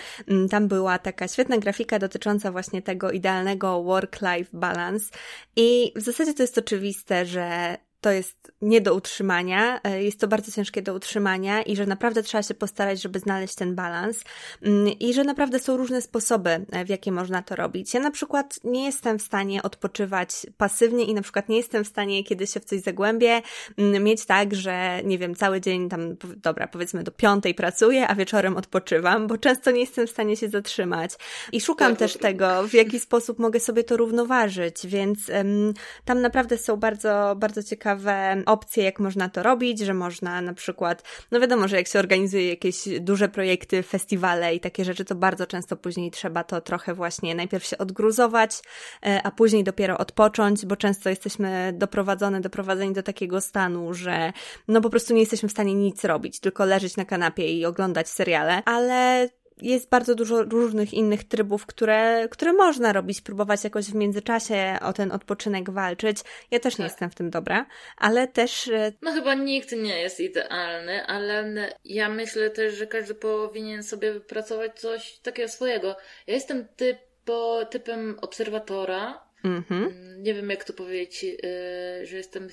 tam była taka świetna grafika dotycząca właśnie tego idealnego work-life balance i w zasadzie to jest oczywiste, że to jest nie do utrzymania, e, jest to bardzo ciężkie do utrzymania i że naprawdę trzeba się postarać, żeby znaleźć ten balans. Mm, i że naprawdę są różne sposoby, e, w jakie można to robić. Ja na przykład nie jestem w stanie odpoczywać pasywnie i na przykład nie jestem w stanie, kiedy się w coś zagłębię, mm, mieć tak, że nie wiem, cały dzień tam, dobra, powiedzmy do piątej pracuję, a wieczorem odpoczywam, bo często nie jestem w stanie się zatrzymać. I szukam też tego, w jaki sposób mogę sobie to równoważyć, więc um, tam naprawdę są bardzo, bardzo ciekawe ciekawe opcje, jak można to robić, że można na przykład, no wiadomo, że jak się organizuje jakieś duże projekty, festiwale i takie rzeczy, to bardzo często później trzeba to trochę właśnie najpierw się odgruzować, e, a później dopiero odpocząć, bo często jesteśmy doprowadzone, doprowadzeni do takiego stanu, że no po prostu nie jesteśmy w stanie nic robić, tylko leżeć na kanapie i oglądać seriale, ale jest bardzo dużo różnych innych trybów, które, które można robić, próbować jakoś w międzyczasie o ten odpoczynek walczyć. Ja też nie tak. jestem w tym dobra, ale też. E, no chyba nikt nie jest idealny, ale ja myślę też, że każdy powinien sobie wypracować coś takiego swojego. Ja jestem typo, typem obserwatora. Mhm. Mm, nie wiem, jak to powiedzieć, yy, że jestem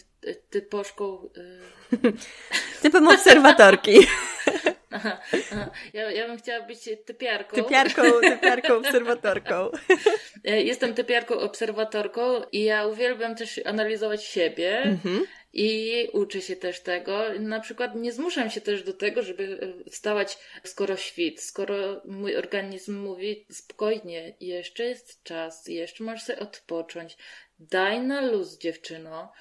typoszką. Yy... Typem obserwatorki. Aha, aha. Ja, ja bym chciała być typiarką. Typiarką, typiarką, obserwatorką. E, jestem typiarką, obserwatorką i ja uwielbiam też analizować siebie. Mhm. I uczę się też tego. Na przykład nie zmuszam się też do tego, żeby e, wstawać skoro świt, skoro mój organizm mówi spokojnie, jeszcze jest czas, jeszcze możesz sobie odpocząć. Daj na luz, dziewczyno.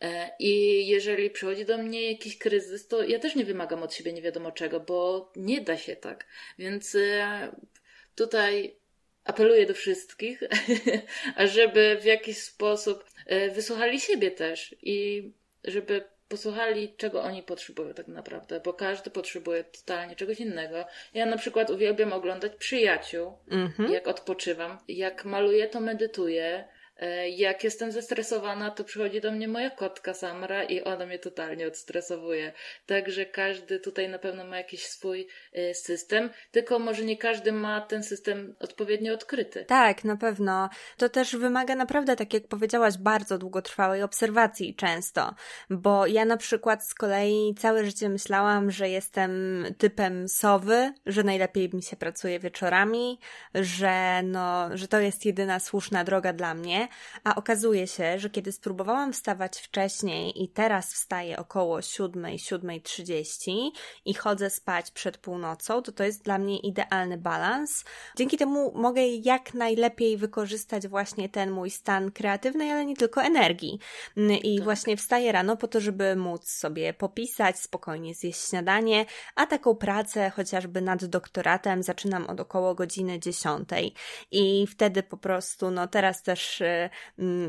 E, I jeżeli przychodzi do mnie jakiś kryzys, to ja też nie wymagam od siebie nie wiadomo czego, bo nie da się tak. Więc e, tutaj apeluję do wszystkich, żeby w jakiś sposób e, wysłuchali siebie też i żeby posłuchali, czego oni potrzebują tak naprawdę, bo każdy potrzebuje totalnie czegoś innego. Ja na przykład uwielbiam oglądać przyjaciół, mm -hmm. jak odpoczywam. Jak maluję, to medytuję. E, jak jestem zestresowana, to przychodzi do mnie moja kotka Samra i ona mnie totalnie odstresowuje. Także każdy tutaj na pewno ma jakiś swój e, system, tylko może nie każdy ma ten system odpowiednio odkryty. Tak, na pewno. To też wymaga naprawdę, tak jak powiedziałaś, bardzo długotrwałej obserwacji często, bo ja na przykład z kolei całe życie myślałam, że jestem typem sowy, że najlepiej mi się pracuje wieczorami, że no, że to jest jedyna słuszna droga dla mnie a okazuje się, że kiedy spróbowałam wstawać wcześniej i teraz wstaję około 7, 7.30 i chodzę spać przed północą, to to jest dla mnie idealny balans. Dzięki temu mogę jak najlepiej wykorzystać właśnie ten mój stan kreatywny, ale nie tylko energii. I tak. właśnie wstaję rano po to, żeby móc sobie popisać, spokojnie zjeść śniadanie, a taką pracę chociażby nad doktoratem zaczynam od około godziny 10. I wtedy po prostu, no teraz też y, Mm,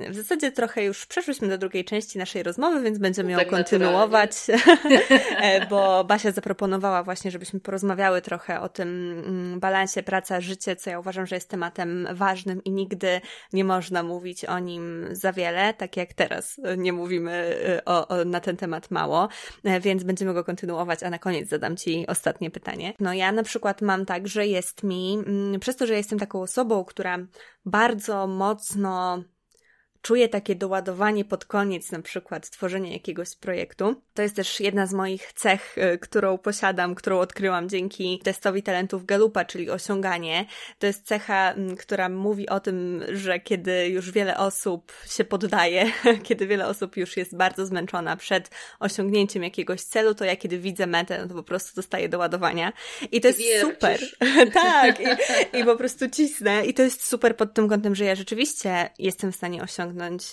w zasadzie trochę już przeszłyśmy do drugiej części naszej rozmowy, więc będziemy ją tak kontynuować, e, bo Basia zaproponowała właśnie, żebyśmy porozmawiały trochę o tym mm, balansie praca-życie, co ja uważam, że jest tematem ważnym i nigdy nie można mówić o nim za wiele, tak jak teraz nie mówimy e, o, o, na ten temat mało, e, więc będziemy go kontynuować, a na koniec zadam Ci ostatnie pytanie. No ja na przykład mam tak, że jest mi, mm, przez to, że jestem taką osobą, która bardzo mocno czuję takie doładowanie pod koniec, na przykład tworzenia jakiegoś projektu. To jest też jedna z moich cech, y, którą posiadam, którą odkryłam dzięki testowi talentów Galupa, czyli osiąganie. To jest cecha, mm, która mówi o tym, że kiedy już wiele osób się poddaje, kiedy wiele osób już jest bardzo zmęczona przed osiągnięciem jakiegoś celu, to ja kiedy widzę metę, no to po prostu dostaję doładowania. I to jest super. tak, i, i po prostu cisnę. I to jest super pod tym kątem, że ja rzeczywiście jestem w stanie osiągnąć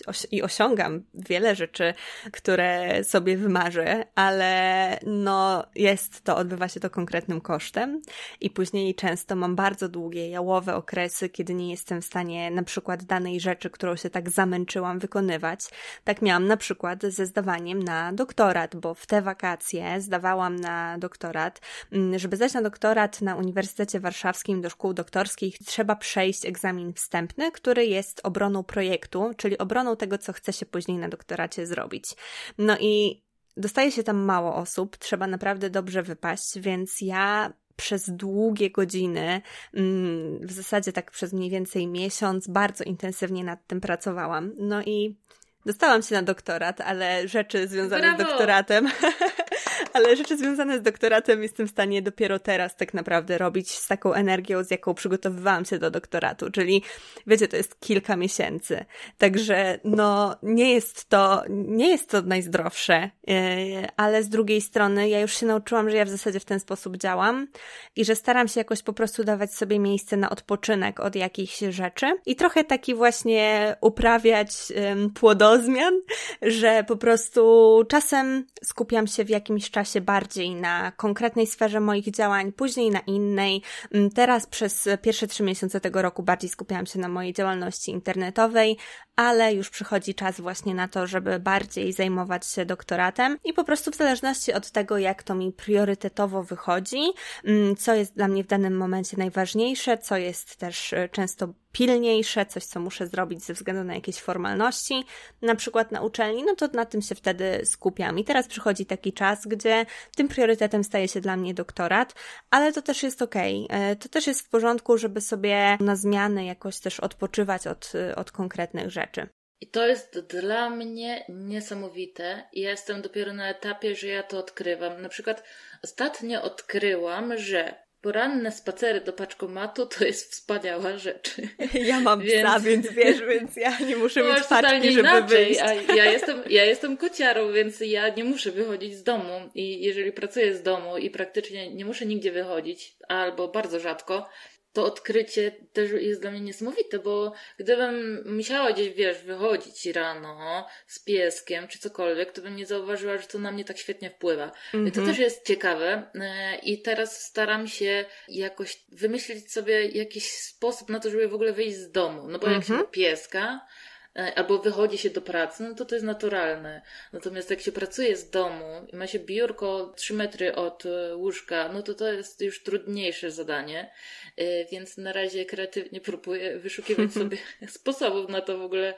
os i osiągam wiele rzeczy, które sobie wymarzę, ale no jest to, odbywa się to konkretnym kosztem i później często mam bardzo długie, jałowe okresy, kiedy nie jestem w stanie na przykład danej rzeczy, którą się tak zamęczyłam, wykonywać. Tak miałam na przykład ze zdawaniem na doktorat, bo w te wakacje zdawałam na doktorat. Mm, żeby zdać na doktorat na Uniwersytecie Warszawskim do szkół doktorskich, trzeba przejść egzamin wstępny, który jest obroną projektu, czyli obroną tego, co chce się później na doktoracie zrobić. No i dostaje się tam mało osób, trzeba naprawdę dobrze wypaść, więc ja przez długie godziny, mm, w zasadzie tak przez mniej więcej miesiąc, bardzo intensywnie nad tym pracowałam. No i dostałam się na doktorat, ale rzeczy związane Brawo! z doktoratem ale rzeczy związane z doktoratem jestem w stanie dopiero teraz tak naprawdę robić z taką energią, z jaką przygotowywałam się do doktoratu, czyli wiecie, to jest kilka miesięcy. Także no nie jest to, nie jest to najzdrowsze, yy, ale z drugiej strony ja już się nauczyłam, że ja w zasadzie w ten sposób działam i że staram się jakoś po prostu dawać sobie miejsce na odpoczynek od jakichś rzeczy i trochę taki właśnie uprawiać płodozmian, że po prostu czasem skupiam się w jakimś czasie się bardziej na konkretnej sferze moich działań, później na innej. Mm, teraz przez pierwsze trzy miesiące tego roku bardziej skupiałam się na mojej działalności internetowej, ale już przychodzi czas właśnie na to, żeby bardziej zajmować się doktoratem i po prostu w zależności od tego, jak to mi priorytetowo wychodzi, mm, co jest dla mnie w danym momencie najważniejsze, co jest też e, często pilniejsze, coś, co muszę zrobić ze względu na jakieś formalności, na przykład na uczelni, no to na tym się wtedy skupiam. I teraz przychodzi taki czas, gdzie tym priorytetem staje się dla mnie doktorat, ale to też jest okej. Okay. To też jest w porządku, żeby sobie na zmiany jakoś też odpoczywać od, od konkretnych rzeczy. I to jest dla mnie niesamowite. Ja jestem dopiero na etapie, że ja to odkrywam. Na przykład ostatnio odkryłam, że poranne spacery do paczkomatu to jest wspaniała rzecz. Ja mam więc... psa, więc wiesz, więc ja nie muszę no, mieć paczki, żeby inaczej. wyjść. A ja jestem, ja jestem kociarą, więc ja nie muszę wychodzić z domu i jeżeli pracuję z domu i praktycznie nie muszę nigdzie wychodzić, albo bardzo rzadko, to odkrycie też jest dla mnie niesamowite, bo gdybym musiała gdzieś, wiesz, wychodzić rano z pieskiem czy cokolwiek, to bym nie zauważyła, że to na mnie tak świetnie wpływa. Mm -hmm. To też jest ciekawe e, i teraz staram się jakoś wymyślić sobie jakiś sposób na to, żeby w ogóle wyjść z domu. No bo mm -hmm. jak się mhm. pieska, albo wychodzi się do pracy, no to to jest naturalne. Natomiast jak się pracuje z domu i ma się biurko 3 metry od e, łóżka, no to to jest już trudniejsze zadanie, e, więc na razie kreatywnie próbuję wyszukiwać sobie sposobów na to w ogóle,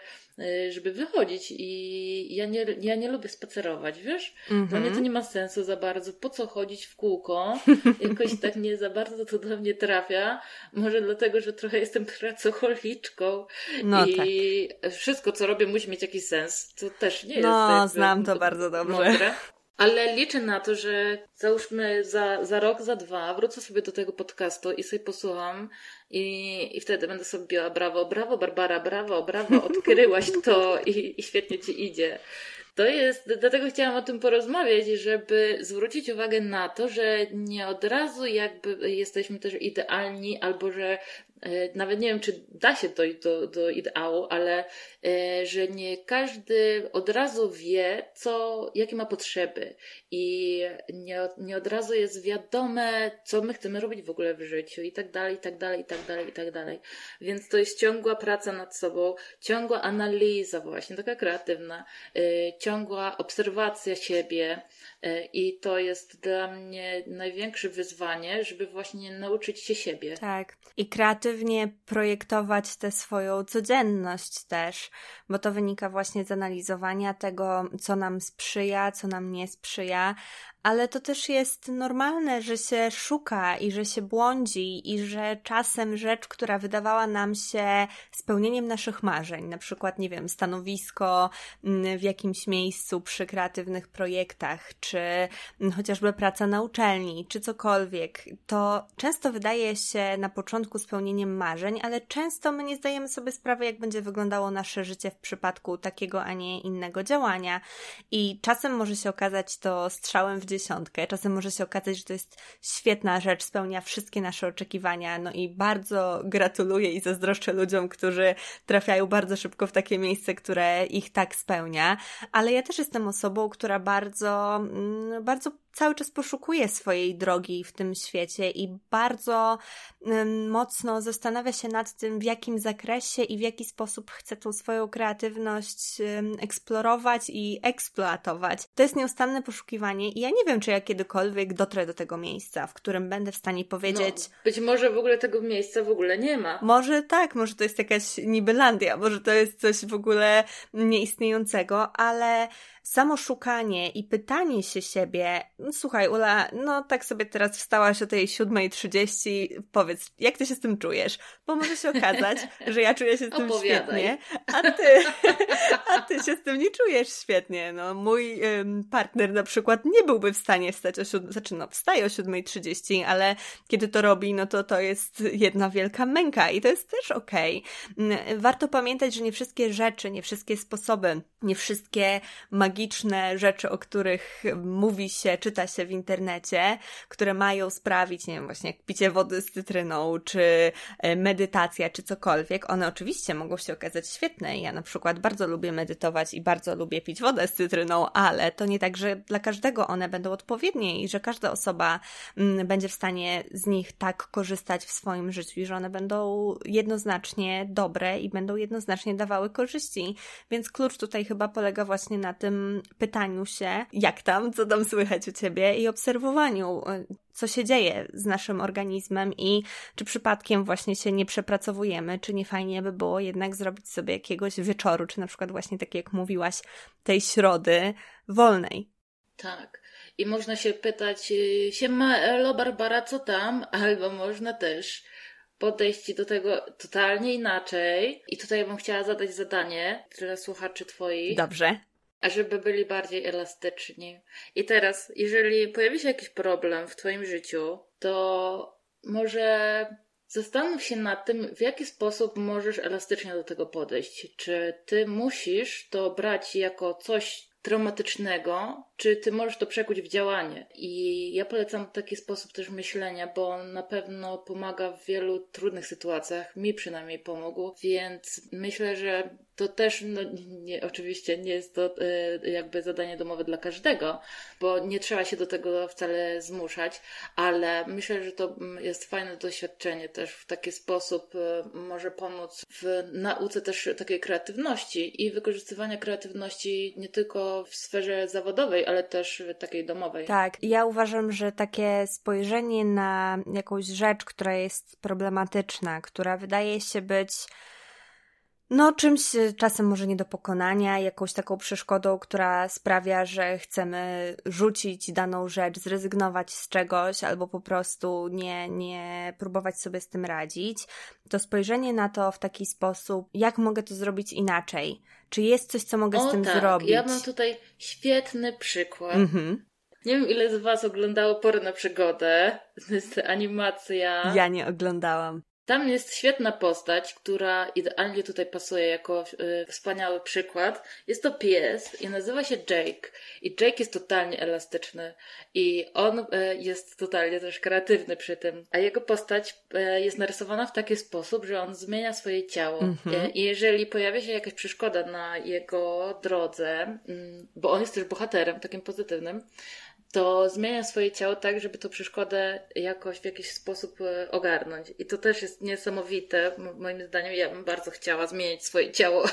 żeby wychodzić i ja nie, ja nie lubię spacerować, wiesz? Mm -hmm. Dla mnie to nie ma sensu za bardzo. Po co chodzić w kółko? Jakoś tak nie za bardzo to do mnie trafia. Może dlatego, że trochę jestem pracocholiczką no, i tak. wszystko, co robię, musi mieć jakiś sens. To też nie jest. No, znam to bardzo dobrze. Mądre. Ale liczę na to, że załóżmy za, za rok, za dwa wrócę sobie do tego podcastu i sobie posłucham i, i wtedy będę sobie biła brawo, brawo Barbara, brawo, brawo, odkryłaś to i, i świetnie ci idzie. To jest, dlatego chciałam o tym porozmawiać, żeby zwrócić uwagę na to, że nie od razu jakby jesteśmy też idealni, albo że nawet nie wiem, czy da się dojść do, do ideału, ale e, że nie każdy od razu wie, co, jakie ma potrzeby i nie, nie od razu jest wiadome, co my chcemy robić w ogóle w życiu i tak dalej, i tak dalej, i tak dalej, i tak dalej. Więc to jest ciągła praca nad sobą, ciągła analiza właśnie, taka kreatywna, e, ciągła obserwacja siebie, E, I to jest dla mnie największe wyzwanie, żeby właśnie nauczyć się siebie. Tak. I kreatywnie projektować tę swoją codzienność też, bo to wynika właśnie z analizowania tego, co nam sprzyja, co nam nie sprzyja, ale to też jest normalne, że się szuka i że się błądzi i że czasem rzecz, która wydawała nam się spełnieniem naszych marzeń, na przykład, nie wiem, stanowisko mm, w jakimś miejscu przy kreatywnych projektach, czy mm, chociażby praca na uczelni, czy cokolwiek, to często wydaje się na początku spełnieniem marzeń, ale często my nie zdajemy sobie sprawy, jak będzie wyglądało nasze życie w przypadku takiego, a nie innego działania. I czasem może się okazać to strzałem w dziesiątkę, czasem może się okazać, że to jest świetna rzecz, spełnia wszystkie nasze oczekiwania. No i bardzo gratuluję i zazdroszczę ludziom, którzy trafiają bardzo szybko w takie miejsce, które ich tak spełnia. Ale ja też jestem osobą, która bardzo, mm, bardzo cały czas poszukuje swojej drogi w tym świecie i bardzo mocno zastanawia się nad tym, w jakim zakresie i w jaki sposób chce tą swoją kreatywność eksplorować i eksploatować. To jest nieustanne poszukiwanie i ja nie wiem, czy ja kiedykolwiek dotrę do tego miejsca, w którym będę w stanie powiedzieć. No, być może w ogóle tego miejsca w ogóle nie ma. Może tak, może to jest jakaś nibylandia, może to jest coś w ogóle nieistniejącego, ale samo szukanie i pytanie się siebie, no, słuchaj Ula, no tak sobie teraz wstałaś o tej 7.30, powiedz, jak ty się z tym czujesz? Bo może się okazać, że ja czuję się z tym Opowiadaj. świetnie, a ty, a ty się z tym nie czujesz świetnie. No, mój ym, partner na przykład nie byłby w stanie wstać o 7, znaczy no wstaje o 7.30, ale kiedy to robi, no to to jest jedna wielka męka i to jest też okej. Okay. Warto pamiętać, że nie wszystkie rzeczy, nie wszystkie sposoby, nie wszystkie magiczne magiczne rzeczy, o których mówi się, czyta się w internecie, które mają sprawić, nie wiem, właśnie jak picie wody z cytryną, czy e, medytacja, czy cokolwiek, one oczywiście mogą się okazać świetne. Ja na przykład bardzo lubię medytować i bardzo lubię pić wodę z cytryną, ale to nie tak, że dla każdego one będą odpowiednie i że każda osoba mm, będzie w stanie z nich tak korzystać w swoim życiu i że one będą jednoznacznie dobre i będą jednoznacznie dawały korzyści. Więc klucz tutaj chyba polega właśnie na tym, pytaniu się, jak tam, co tam słychać u ciebie i obserwowaniu, y, co się dzieje z naszym organizmem i czy przypadkiem właśnie się nie przepracowujemy, czy nie fajnie by było jednak zrobić sobie jakiegoś wieczoru, czy na przykład właśnie tak jak mówiłaś, tej środy wolnej. Tak. I można się pytać, y, siema Elo Barbara, co tam? Albo można też podejść do tego totalnie inaczej. I tutaj bym chciała zadać zadanie dla słuchaczy twoich. Dobrze żeby byli bardziej elastyczni. I teraz, jeżeli pojawi się jakiś problem w Twoim życiu, to może zastanów się nad tym, w jaki sposób możesz elastycznie do tego podejść. Czy Ty musisz to brać jako coś traumatycznego, czy ty możesz to przekuć w działanie. I ja polecam taki sposób też myślenia, bo on na pewno pomaga w wielu trudnych sytuacjach. Mi przynajmniej pomógł, więc myślę, że to też, no, nie, oczywiście nie jest to y, jakby zadanie domowe dla każdego, bo nie trzeba się do tego wcale zmuszać, ale myślę, że to mm, jest fajne doświadczenie też w taki sposób y, może pomóc w nauce też takiej kreatywności i wykorzystywania kreatywności nie tylko w sferze zawodowej, ale też takiej domowej. Tak, ja uważam, że takie spojrzenie na jakąś rzecz, która jest problematyczna, która wydaje się być no, czymś czasem może nie do pokonania, jakąś taką przeszkodą, która sprawia, że chcemy rzucić daną rzecz, zrezygnować z czegoś albo po prostu nie, nie próbować sobie z tym radzić, to spojrzenie na to w taki sposób, jak mogę to zrobić inaczej? Czy jest coś, co mogę o, z tym tak. zrobić? Ja mam tutaj świetny przykład. Mhm. Nie wiem, ile z Was oglądało Porę na przygodę. To jest animacja. Ja nie oglądałam. Tam jest świetna postać, która idealnie tutaj pasuje jako y, wspaniały przykład. Jest to pies i nazywa się Jake. I Jake jest totalnie elastyczny i on y, jest totalnie też kreatywny przy tym. A jego postać y, jest narysowana w taki sposób, że on zmienia swoje ciało. Mm-hmm. I jeżeli pojawia się jakaś przeszkoda na jego drodze, mm, bo on jest też bohaterem, takim pozytywnym, to zmienia swoje ciało tak, żeby tę przeszkodę jakoś w jakiś sposób e, ogarnąć. I to też jest niesamowite. Moim zdaniem ja bym bardzo chciała zmienić swoje ciało,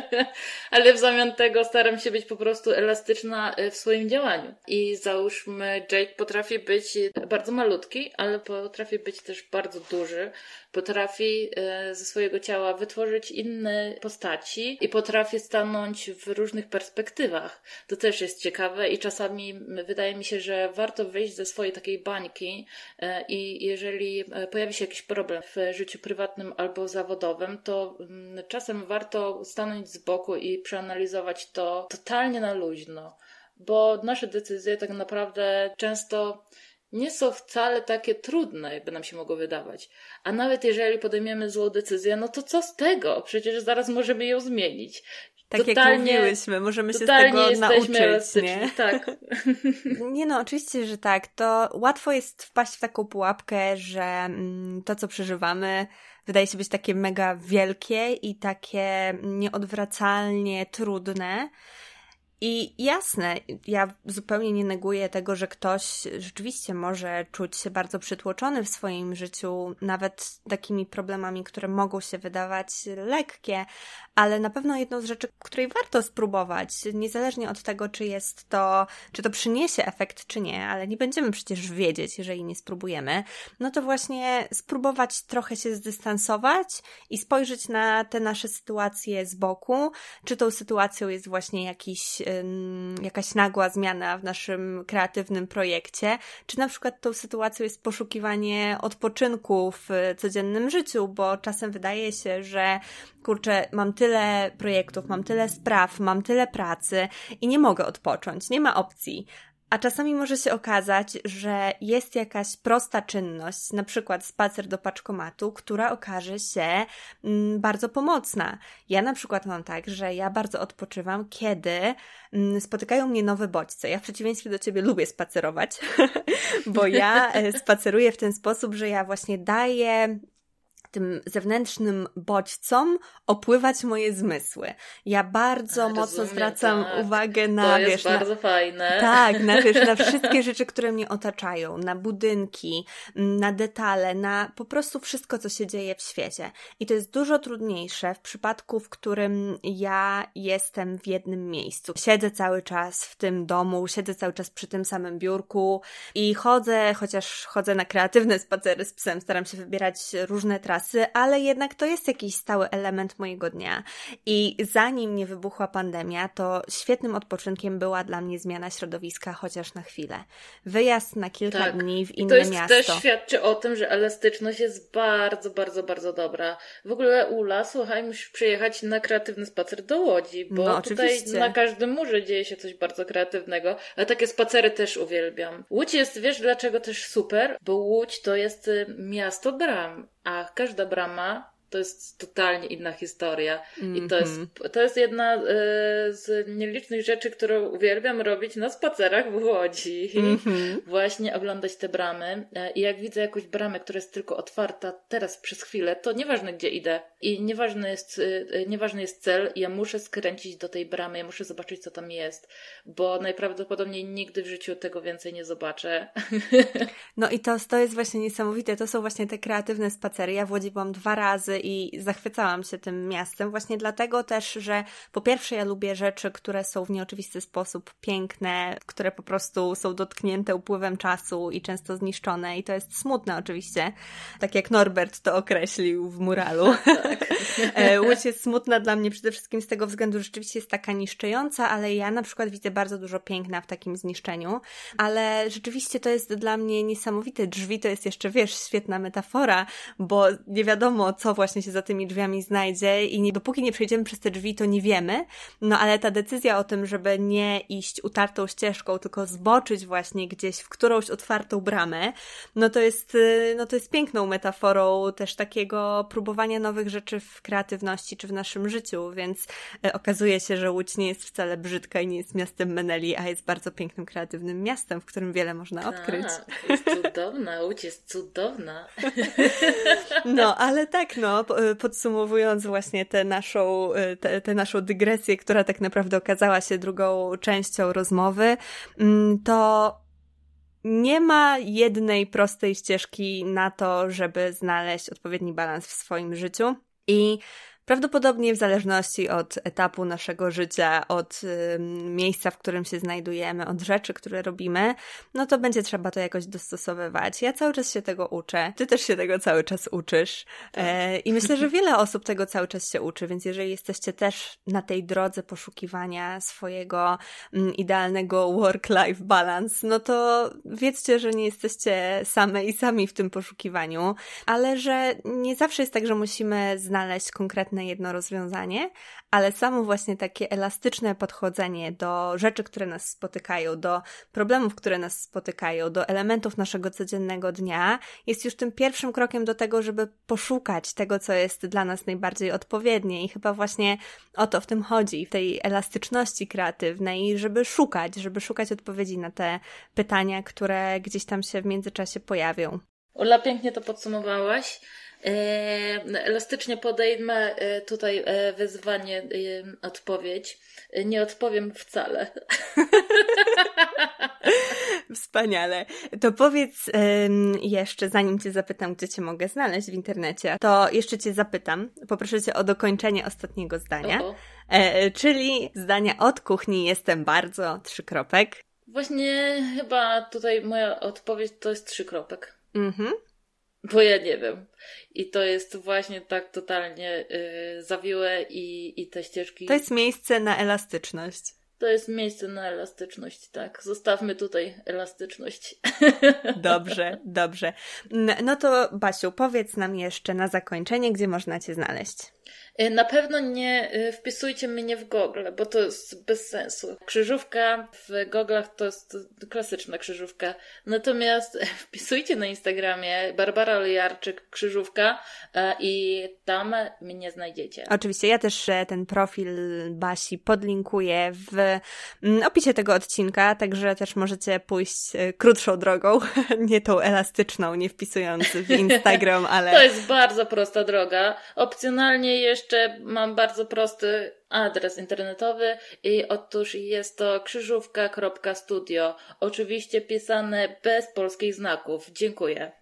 ale w zamian tego staram się być po prostu elastyczna e, w swoim działaniu. I załóżmy, Jake potrafi być bardzo malutki, ale potrafi być też bardzo duży potrafi e, ze swojego ciała wytworzyć inne postaci i potrafi stanąć w różnych perspektywach. To też jest ciekawe i czasami wydaje mi się, że warto wyjść ze swojej takiej bańki e, i jeżeli e, pojawi się jakiś problem w życiu prywatnym albo zawodowym, to czasem warto stanąć z boku i przeanalizować to totalnie na luźno, bo nasze decyzje tak naprawdę często nie są wcale takie trudne, jakby nam się mogło wydawać. A nawet jeżeli podejmiemy złą decyzję, no to co z tego? Przecież zaraz możemy ją zmienić. Tak totalnie, jak mówiłyśmy, możemy się z tego nauczyć, nie? Tak. nie no, oczywiście, że tak. To łatwo jest wpaść w taką pułapkę, że mm, to, co przeżywamy, wydaje się być takie mega wielkie i takie nieodwracalnie trudne. I jasne, ja zupełnie nie neguję tego, że ktoś rzeczywiście może czuć się bardzo przytłoczony w swoim życiu, nawet takimi problemami, które mogą się wydawać lekkie, ale na pewno jedną z rzeczy, której warto spróbować, niezależnie od tego, czy jest to, czy to przyniesie efekt, czy nie, ale nie będziemy przecież wiedzieć, jeżeli nie spróbujemy, no to właśnie spróbować trochę się zdystansować i spojrzeć na te nasze sytuacje z boku, czy tą sytuacją jest właśnie jakiś, jakaś nagła zmiana w naszym kreatywnym projekcie, czy na przykład tą sytuacją jest poszukiwanie odpoczynku w codziennym życiu, bo czasem wydaje się, że kurczę, mam tyle projektów, mam tyle spraw, mam tyle pracy i nie mogę odpocząć, nie ma opcji. A czasami może się okazać, że jest jakaś prosta czynność, na przykład spacer do paczkomatu, która okaże się mm, bardzo pomocna. Ja na przykład mam tak, że ja bardzo odpoczywam, kiedy mm, spotykają mnie nowe bodźce. Ja w przeciwieństwie do ciebie lubię spacerować, bo ja e, spaceruję w ten sposób, że ja właśnie daję tym zewnętrznym bodźcom opływać moje zmysły. Ja bardzo Rozumiem, mocno zwracam tak. uwagę na, to jest wiesz, bardzo na, fajne. Tak, na, wiesz, na wszystkie rzeczy, które mnie otaczają, na budynki, na detale, na po prostu wszystko, co się dzieje w świecie. I to jest dużo trudniejsze w przypadku, w którym ja jestem w jednym miejscu. Siedzę cały czas w tym domu, siedzę cały czas przy tym samym biurku i chodzę, chociaż chodzę na kreatywne spacery z psem, staram się wybierać różne trasy, ale jednak to jest jakiś stały element mojego dnia. I zanim nie wybuchła pandemia, to świetnym odpoczynkiem była dla mnie zmiana środowiska, chociaż na chwilę. Wyjazd na kilka tak. dni w inne miasto. To jest, też świadczy o tym, że elastyczność jest bardzo, bardzo, bardzo dobra. W ogóle Ula, słuchaj, musisz przyjechać na kreatywny spacer do Łodzi, bo no, tutaj na każdym murze dzieje się coś bardzo kreatywnego, ale takie spacery też uwielbiam. Łódź jest, wiesz dlaczego też super? Bo Łódź to jest y, miasto bram a każda brama to jest totalnie inna historia. Mm -hmm. I to jest, mhm. to jest jedna y, z nielicznych rzeczy, które uwielbiam robić na spacerach w Łodzi. Mm -hmm. Właśnie oglądać te bramy. E, I jak widzę jakąś bramę, która jest tylko otwarta teraz przez chwilę, to nieważne gdzie idę i nieważny jest, y, nieważny jest cel, ja muszę skręcić do tej bramy, ja muszę zobaczyć, co tam jest, bo najprawdopodobniej nigdy w życiu tego więcej nie zobaczę. No i to, to jest właśnie niesamowite. To są właśnie te kreatywne spacery. Ja w Łodzi byłam dwa razy i zachwycałam się tym miastem, właśnie dlatego też, że po pierwsze ja lubię rzeczy, które są w nieoczywisty sposób piękne, które po prostu są dotknięte upływem czasu i często zniszczone i to jest smutne oczywiście, tak jak Norbert to określił w muralu. Tak. E, Łódź jest smutna dla mnie przede wszystkim z tego względu, że rzeczywiście jest taka niszcząca, ale ja na przykład widzę bardzo dużo piękna w takim zniszczeniu, ale rzeczywiście to jest dla mnie niesamowite. Drzwi to jest jeszcze, wiesz, świetna metafora, bo nie wiadomo, co właśnie się za tymi drzwiami znajdzie i nie, dopóki nie przejdziemy przez te drzwi, to nie wiemy. No ale ta decyzja o tym, żeby nie iść utartą ścieżką, tylko zboczyć właśnie gdzieś w którąś otwartą bramę, no to jest, y, no to jest piękną metaforą też takiego próbowania nowych rzeczy w kreatywności czy w naszym życiu, więc y, okazuje się, że Łódź nie jest wcale brzydka i nie jest miastem Meneli, a jest bardzo pięknym, kreatywnym miastem, w którym wiele można tak, odkryć. jest cudowna, Łódź jest cudowna. No, ale tak, no, Y, podsumowując właśnie tę naszą, y, te, te naszą dygresję, która tak naprawdę okazała się drugą częścią rozmowy, mm, to nie ma jednej prostej ścieżki na to, żeby znaleźć odpowiedni balans w swoim życiu. I Prawdopodobnie w zależności od etapu naszego życia, od y, miejsca, w którym się znajdujemy, od rzeczy, które robimy, no to będzie trzeba to jakoś dostosowywać. Ja cały czas się tego uczę. Ty też się tego cały czas uczysz. Tak. E, I myślę, że wiele osób tego cały czas się uczy, więc jeżeli jesteście też na tej drodze poszukiwania swojego mm, idealnego work-life balance, no to wiedzcie, że nie jesteście same i sami w tym poszukiwaniu, ale że nie zawsze jest tak, że musimy znaleźć konkretne jedno rozwiązanie, ale samo właśnie takie elastyczne podchodzenie do rzeczy, które nas spotykają, do problemów, które nas spotykają, do elementów naszego codziennego dnia, jest już tym pierwszym krokiem do tego, żeby poszukać tego, co jest dla nas najbardziej odpowiednie. I chyba właśnie o to w tym chodzi, w tej elastyczności kreatywnej, żeby szukać, żeby szukać odpowiedzi na te pytania, które gdzieś tam się w międzyczasie pojawią. Ola, pięknie to podsumowałaś. E, elastycznie podejmę e, tutaj e, wyzwanie, odpowiedź. Nie odpowiem wcale. Wspaniale. To powiedz jeszcze, zanim Cię zapytam, gdzie Cię mogę znaleźć w internecie, to jeszcze Cię zapytam, poproszę Cię o dokończenie ostatniego zdania, o -o. czyli zdania od kuchni jestem bardzo, trzy kropek. Właśnie chyba tutaj moja odpowiedź to jest trzy kropek. Mhm. Bo ja nie wiem. I to jest właśnie tak totalnie yy, zawiłe i, i te ścieżki. To jest miejsce na elastyczność. To jest miejsce na elastyczność, tak. Zostawmy tutaj elastyczność. Dobrze, dobrze. No to Basiu, powiedz nam jeszcze na zakończenie, gdzie można Cię znaleźć. Y, na pewno nie y, wpisujcie mnie w Google, bo to jest bez sensu. Krzyżówka w Goglach to jest klasyczna krzyżówka. Natomiast wpisujcie na Instagramie Barbara Olejarczyk krzyżówka e, i tam mnie znajdziecie. Oczywiście, ja też e, ten profil Basi podlinkuję w mm, opisie tego odcinka, także też możecie pójść e, krótszą drogą, nie tą elastyczną, nie wpisując w Instagram, ale... To jest bardzo prosta droga. Opcjonalnie jeszcze jeszcze mam bardzo prosty adres internetowy i otóż jest to krzyżówka.studio. Oczywiście pisane bez polskich znaków. Dziękuję.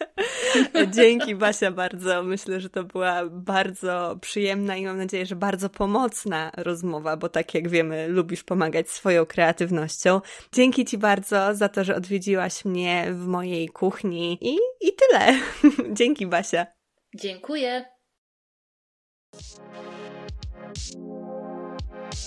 Dzięki Basia bardzo. Myślę, że to była bardzo przyjemna i mam nadzieję, że bardzo pomocna rozmowa, bo tak jak wiemy, lubisz pomagać swoją kreatywnością. Dzięki Ci bardzo za to, że odwiedziłaś mnie w mojej kuchni i, i tyle. Dzięki Basia. Dziękuję.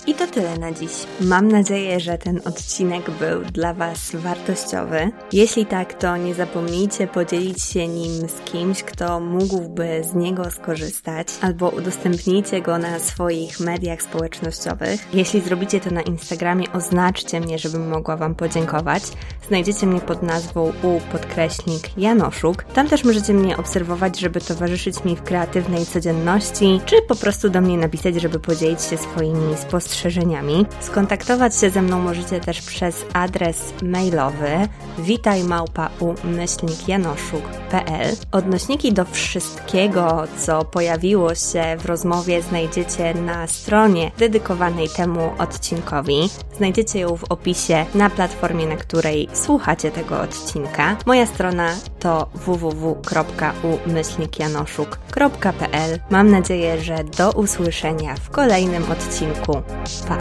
I to tyle na dziś. Mam nadzieję, że ten odcinek był dla Was wartościowy. Jeśli tak, to nie zapomnijcie podzielić się nim z kimś, kto mógłby z niego skorzystać, albo udostępnijcie go na swoich mediach społecznościowych. Jeśli zrobicie to na Instagramie, oznaczcie mnie, żebym mogła Wam podziękować. Znajdziecie mnie pod nazwą u podkreśnik Janoszuk. Tam też możecie mnie obserwować, żeby towarzyszyć mi w kreatywnej codzienności, czy po prostu do mnie napisać, żeby podzielić się swoimi spostrzeżeniami. Skontaktować się ze mną możecie też przez adres mailowy witajmałpa.umyślnikjanoszuk.pl Odnośniki do wszystkiego, co pojawiło się w rozmowie znajdziecie na stronie dedykowanej temu odcinkowi. Znajdziecie ją w opisie na platformie, na której słuchacie tego odcinka. Moja strona to www.umyślnikjanoszuk.pl Mam nadzieję, że do usłyszenia w kolejnym odcinku. Pa!